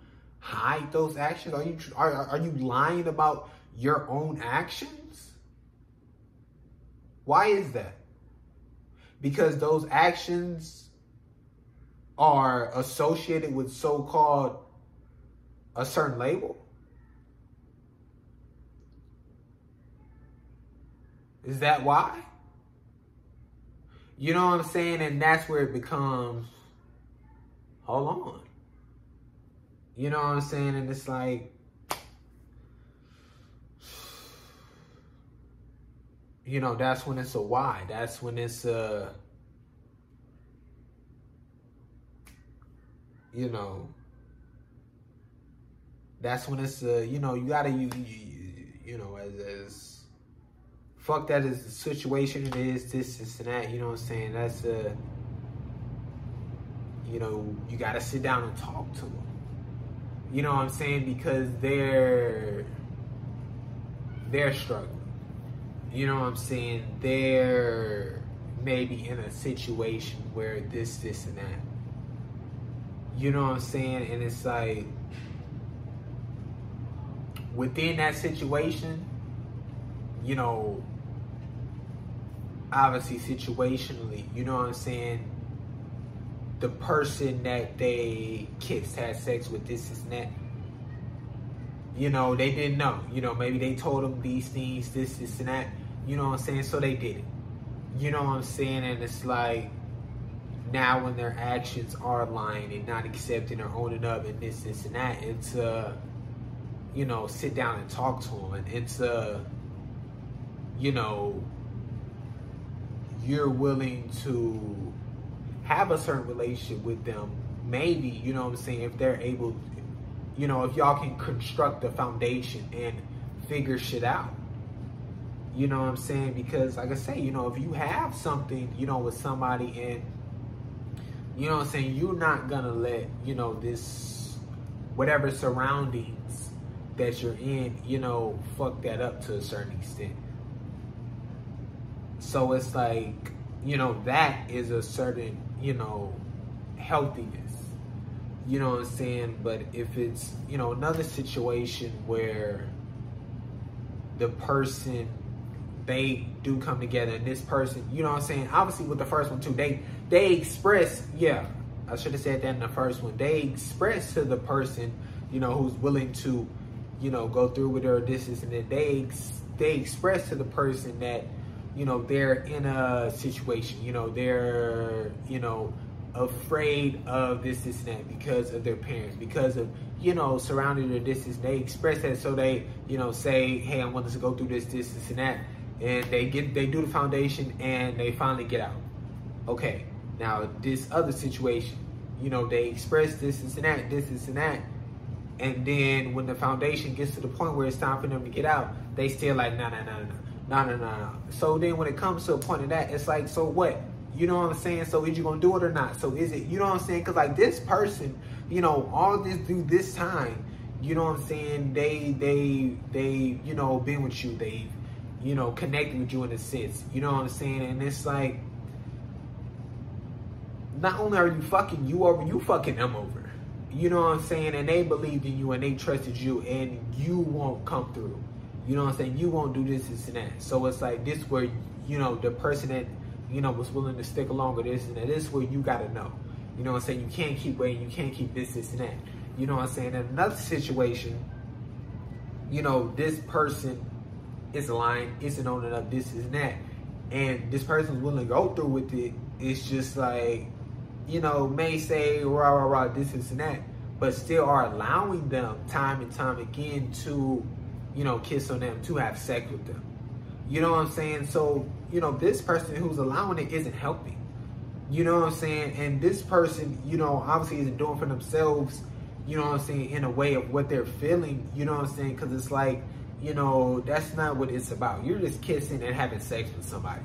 hide those actions? Are you are, are you lying about your own actions? Why is that? Because those actions are associated with so-called a certain label? Is that why? You know what I'm saying? And that's where it becomes, hold on. You know what I'm saying? And it's like, you know, that's when it's a why. That's when it's a, you know, that's when it's a, you know, you gotta, you, you, you know, as, as, fuck that is the situation it is, this, this, and that, you know what I'm saying? That's a, you know, you gotta sit down and talk to them. You know what I'm saying? Because they're they're struggling. You know what I'm saying? They're maybe in a situation where this, this, and that. You know what I'm saying? And it's like within that situation, you know, obviously situationally, you know what I'm saying? The person that they kissed, had sex with, this, and that. You know, they didn't know. You know, maybe they told them these things, this, this, and that. You know what I'm saying? So they did it. You know what I'm saying? And it's like, now when their actions are lying and not accepting or owning up and this, this, and that, it's, uh, you know, sit down and talk to them. And it's, uh, you know, you're willing to have a certain relationship with them, maybe, you know what I'm saying, if they're able, you know, if y'all can construct a foundation and figure shit out. You know what I'm saying? Because like I say, you know, if you have something, you know, with somebody and you know what I'm saying, you're not gonna let, you know, this whatever surroundings that you're in, you know, fuck that up to a certain extent. So it's like, you know, that is a certain, you know, healthiness. You know what I'm saying? But if it's, you know, another situation where the person they do come together and this person, you know what I'm saying? Obviously with the first one too, they they express, yeah, I should have said that in the first one. They express to the person, you know, who's willing to, you know, go through with this, this and. They they express to the person that, you know, they're in a situation, you know, they're, you know, afraid of this, this, and that because of their parents, because of, you know, surrounding their distance. They express that so they, you know, say, hey, I want us to go through this, this, this, and that. And they get, they do the foundation and they finally get out. Okay. Now, this other situation, you know, they express this, this, and that, this, this, and that. And then when the foundation gets to the point where it's time for them to get out, they still like, no, no, no, no, no, no, no, no. no. So then when it comes to a point of that, it's like, so what? You know what I'm saying? So is you gonna do it or not? So is it, you know what I'm saying? Cause like this person, you know, all this through this time, you know what I'm saying? They, they, they, you know, been with you. They, you know, connected with you in a sense. You know what I'm saying? And it's like, not only are you fucking you over, you fucking them over. You know what I'm saying? And they believed in you and they trusted you and you won't come through. You know what I'm saying? You won't do this, this, and that. So it's like this where, you know, the person that, you know, was willing to stick along with this and that, this is where you gotta know. You know what I'm saying? You can't keep waiting, you can't keep this, this, and that. You know what I'm saying? In another situation, you know, this person is lying, isn't owning up, this, this, and that. And this person's willing to go through with it. It's just like, you know, may say rah rah rah this, this and that, but still are allowing them time and time again to, you know, kiss on them, to have sex with them. You know what I'm saying? So, you know, this person who's allowing it isn't helping. You know what I'm saying? And this person, you know, obviously isn't doing for themselves, you know what I'm saying, in a way of what they're feeling, you know what I'm saying? Because it's like, you know, that's not what it's about. You're just kissing and having sex with somebody.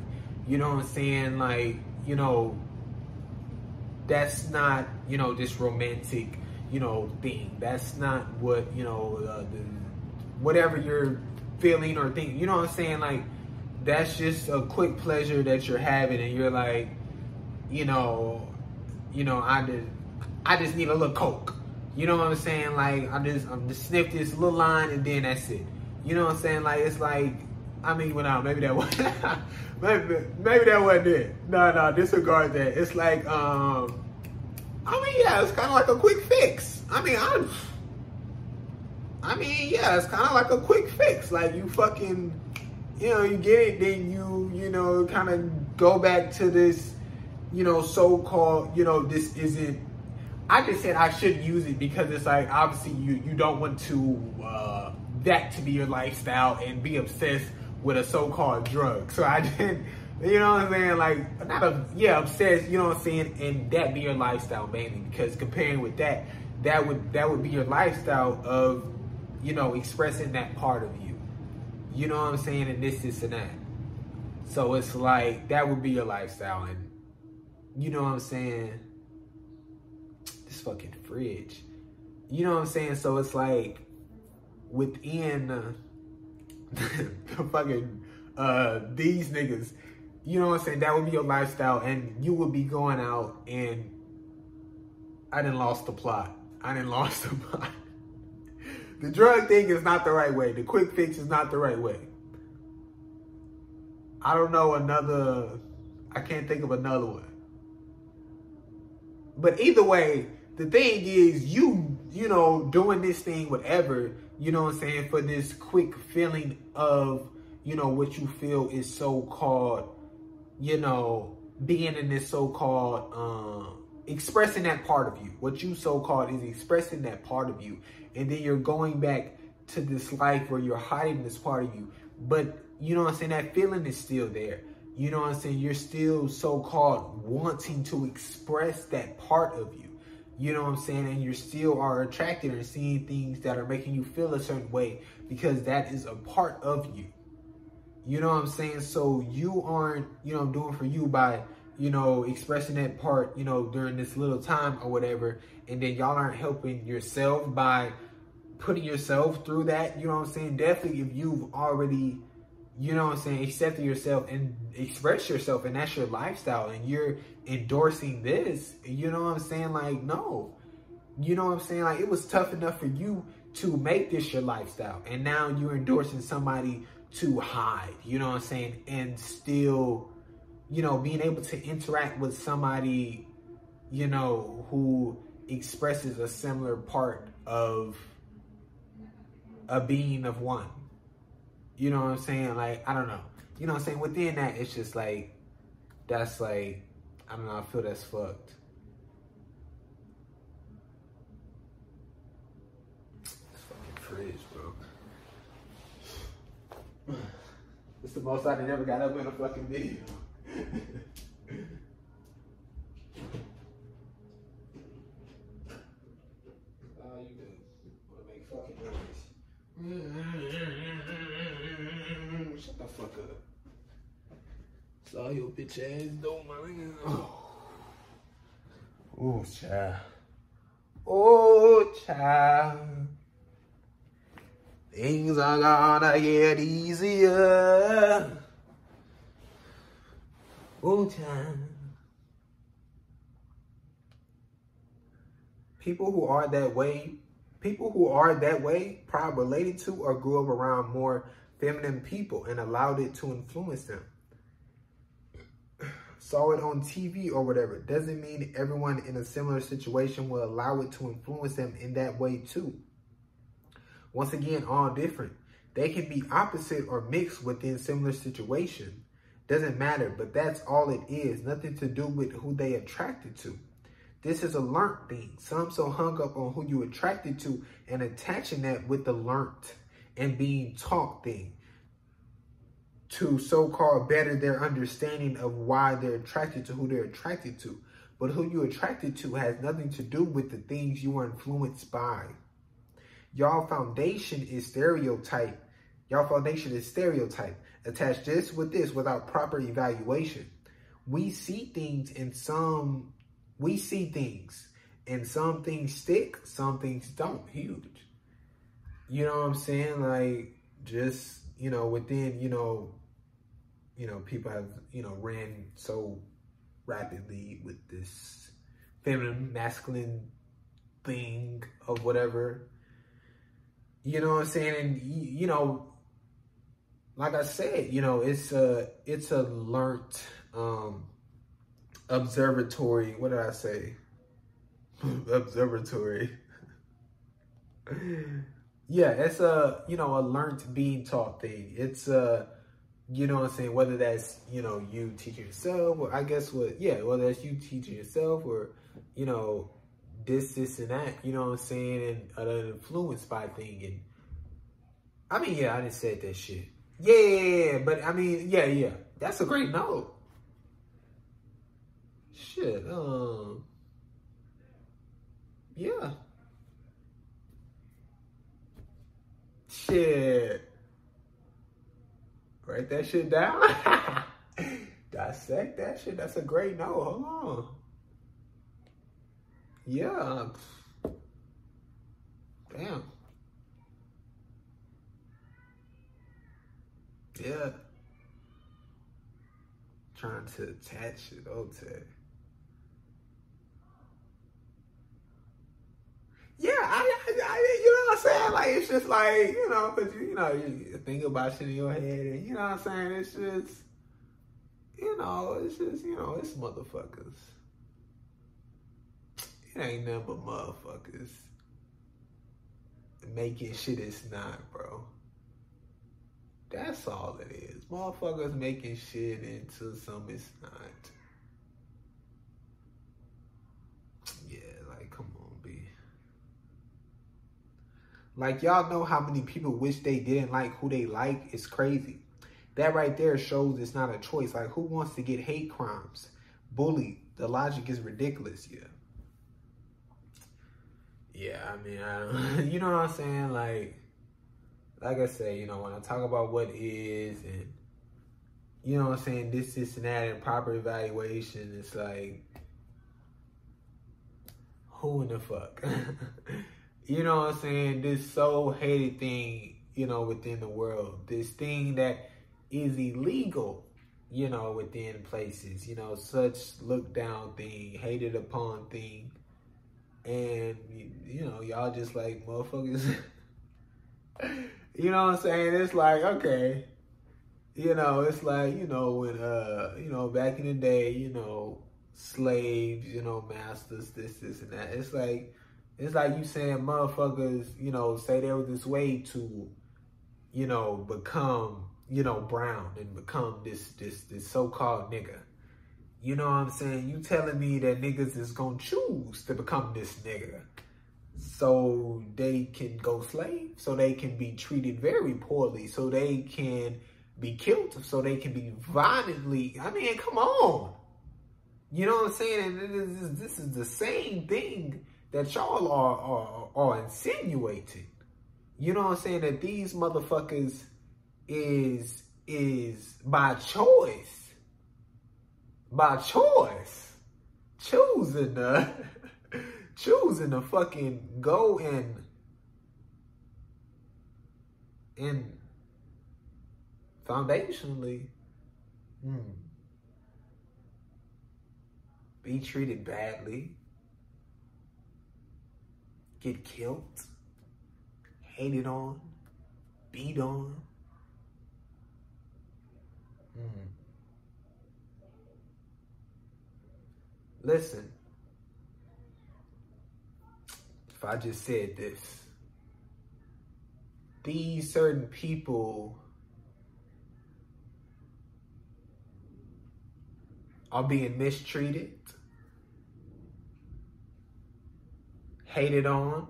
You know what I'm saying? Like, you know, that's not you know this romantic you know thing. That's not what you know uh, the, whatever you're feeling or thinking. You know what I'm saying? Like that's just a quick pleasure that you're having, and you're like, you know, you know, I just I just need a little coke. You know what I'm saying? Like I just I'm just sniff this little line and then that's it. You know what I'm saying? Like it's like I mean, well, maybe that was maybe, maybe that wasn't it. No, no, disregard that. It's like, um, I mean, yeah, it's kind of like a quick fix. I mean, I, I mean, yeah, it's kind of like a quick fix. Like you fucking, you know, you get it, then you, you know, kind of go back to this, you know, so-called, you know, this isn't. I just said I shouldn't use it because it's like obviously you you don't want to uh, that to be your lifestyle and be obsessed with a so-called drug. So I didn't, you know what I'm saying? Like, not a, yeah, obsessed, you know what I'm saying? And that be your lifestyle mainly because comparing with that, that would, that would be your lifestyle of, you know, expressing that part of you. You know what I'm saying? And this, this, and that. So it's like, that would be your lifestyle. And you know what I'm saying? This fucking fridge. You know what I'm saying? So it's like, within, uh, fucking uh, these niggas. You know what I'm saying? That would be your lifestyle, and you would be going out and I didn't lost the plot. I didn't lost the plot. The drug thing is not the right way. The quick fix is not the right way. I don't know another. I can't think of another one. But either way, the thing is, you you know doing this thing, whatever you know what I'm saying, for this quick feeling of, you know, what you feel is so-called, you know, being in this so-called, um, expressing that part of you. What you so-called is expressing that part of you. And then you're going back to this life where you're hiding this part of you. But, you know what I'm saying, that feeling is still there. You know what I'm saying? You're still so-called wanting to express that part of you. You know what I'm saying? And you still are attracted and seeing things that are making you feel a certain way because that is a part of you. You know what I'm saying? So you aren't, you know, doing for you by, you know, expressing that part, you know, during this little time or whatever. And then y'all aren't helping yourself by putting yourself through that. You know what I'm saying? Definitely if you've already, you know what I'm saying, accepted yourself and express yourself and that's your lifestyle and you're endorsing this, you know what I'm saying? Like, no. You know what I'm saying? Like it was tough enough for you to make this your lifestyle. And now you're endorsing somebody to hide, you know what I'm saying? And still, you know, being able to interact with somebody, you know, who expresses a similar part of a being of one. You know what I'm saying? Like, I don't know. You know what I'm saying? Within that, it's just like, that's like, I don't know, I feel that's fucked. Fucking bro. It's the most I never got up in a fucking video. All ah, you do make fucking noise. Shut the fuck up. That's all your bitch ass do, my nigga. Oh. Oh, child. Oh, child. Things are gonna get easier. People who are that way, people who are that way, probably related to or grew up around more feminine people and allowed it to influence them. Saw it on TV or whatever. Doesn't mean everyone in a similar situation will allow it to influence them in that way too. Once again, all different. They can be opposite or mixed within similar situation. Doesn't matter, but that's all it is. Nothing to do with who they attracted to. This is a learned thing. Some so hung up on who you attracted to and attaching that with the learned and being taught thing to so-called better their understanding of why they're attracted to who they're attracted to. But who you're attracted to has nothing to do with the things you are influenced by. Y'all foundation is stereotype. Y'all foundation is stereotype. Attach this with this without proper evaluation. We see things in some, we see things and some things stick, some things don't. Huge. You know what I'm saying? Like just, you know, within, you know, you know, people have, you know, ran so rapidly with this feminine, masculine thing of whatever you know what I'm saying? And you know, like I said, you know, it's a it's a learnt um observatory. What did I say? observatory. yeah, it's a you know a learnt being taught thing. It's a you know what I'm saying. Whether that's you know you teaching yourself, or I guess what yeah, whether that's you teaching yourself, or you know this, this, and that, you know what I'm saying, and an influence by thing. And I mean, yeah, I didn't say that shit. Yeah, yeah, yeah, but I mean, yeah, yeah. That's a great note. Shit, um, yeah. Shit. Write that shit down. Dissect that shit. That's a great note. Hold on. Yeah. Damn. Yeah. Trying to attach it, okay. Yeah, I, I, I, you know what I'm saying? Like, it's just like, you know, because, you, you know, you think about shit in your head and, you know what I'm saying? It's just, you know, it's just, you know, it's motherfuckers. It ain't nothing but motherfuckers making shit it's not, bro. That's all it is. Motherfuckers making shit into something it's not. Yeah, like, come on, B. Like, y'all know how many people wish they didn't like who they like? It's crazy. That right there shows it's not a choice. Like, who wants to get hate crimes? Bullied. The logic is ridiculous, yeah. Yeah, I mean, I, you know what I'm saying? Like, like I say, you know, when I talk about what is and you know what I'm saying, this, this, and that, and proper evaluation. It's like, who in the fuck? you know what I'm saying? This so hated thing, you know, within the world. This thing that is illegal, you know, within places, you know, such look down thing, hated upon thing. And, you know, y'all just like motherfuckers. you know what I'm saying? It's like, okay. You know, it's like, you know, when, uh, you know, back in the day, you know, slaves, you know, masters, this, this, and that. It's like, it's like you saying motherfuckers, you know, say they were this way to, you know, become, you know, brown and become this, this, this so-called nigga. You know what I'm saying? You telling me that niggas is gonna choose to become this nigga so they can go slave, so they can be treated very poorly, so they can be killed, so they can be violently. I mean, come on. You know what I'm saying? And this is the same thing that y'all are, are, are insinuating. You know what I'm saying? That these motherfuckers is is by choice. By choice. Choosing to choosing to fucking go and and foundationally hmm, be treated badly, get killed, hated on, beat on. Mm. Listen, if I just said this, these certain people are being mistreated hated on,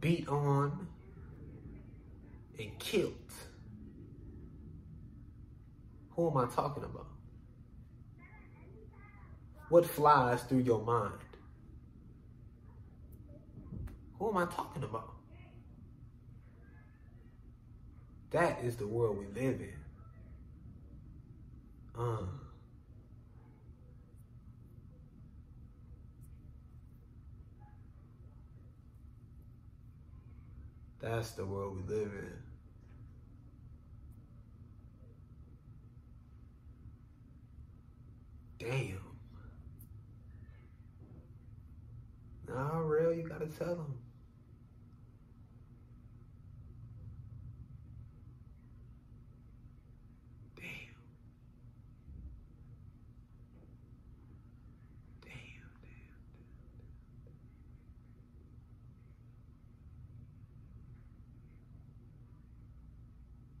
beat on, and killed. Who am I talking about? What flies through your mind? Who am I talking about? That is the world we live in. Uh. That's the world we live in. Damn. Nah, real, you gotta tell them. Damn. Damn. Damn.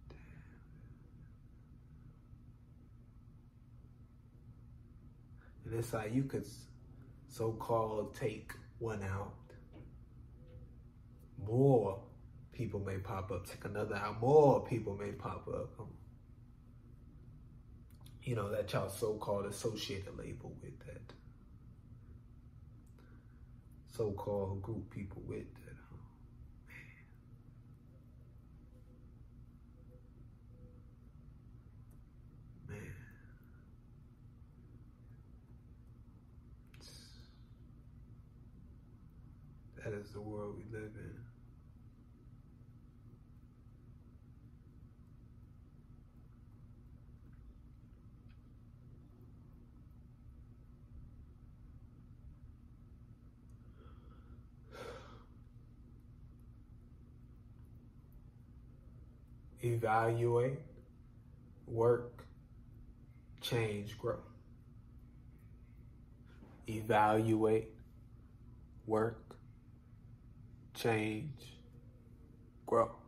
Damn. And it's like you could so-called take one out. More people may pop up. Take another out. More people may pop up. Um, you know, that y'all so-called associated label with that. So-called group people with that. That is the world we live in. Evaluate, work, change, grow. Evaluate, work, change, grow.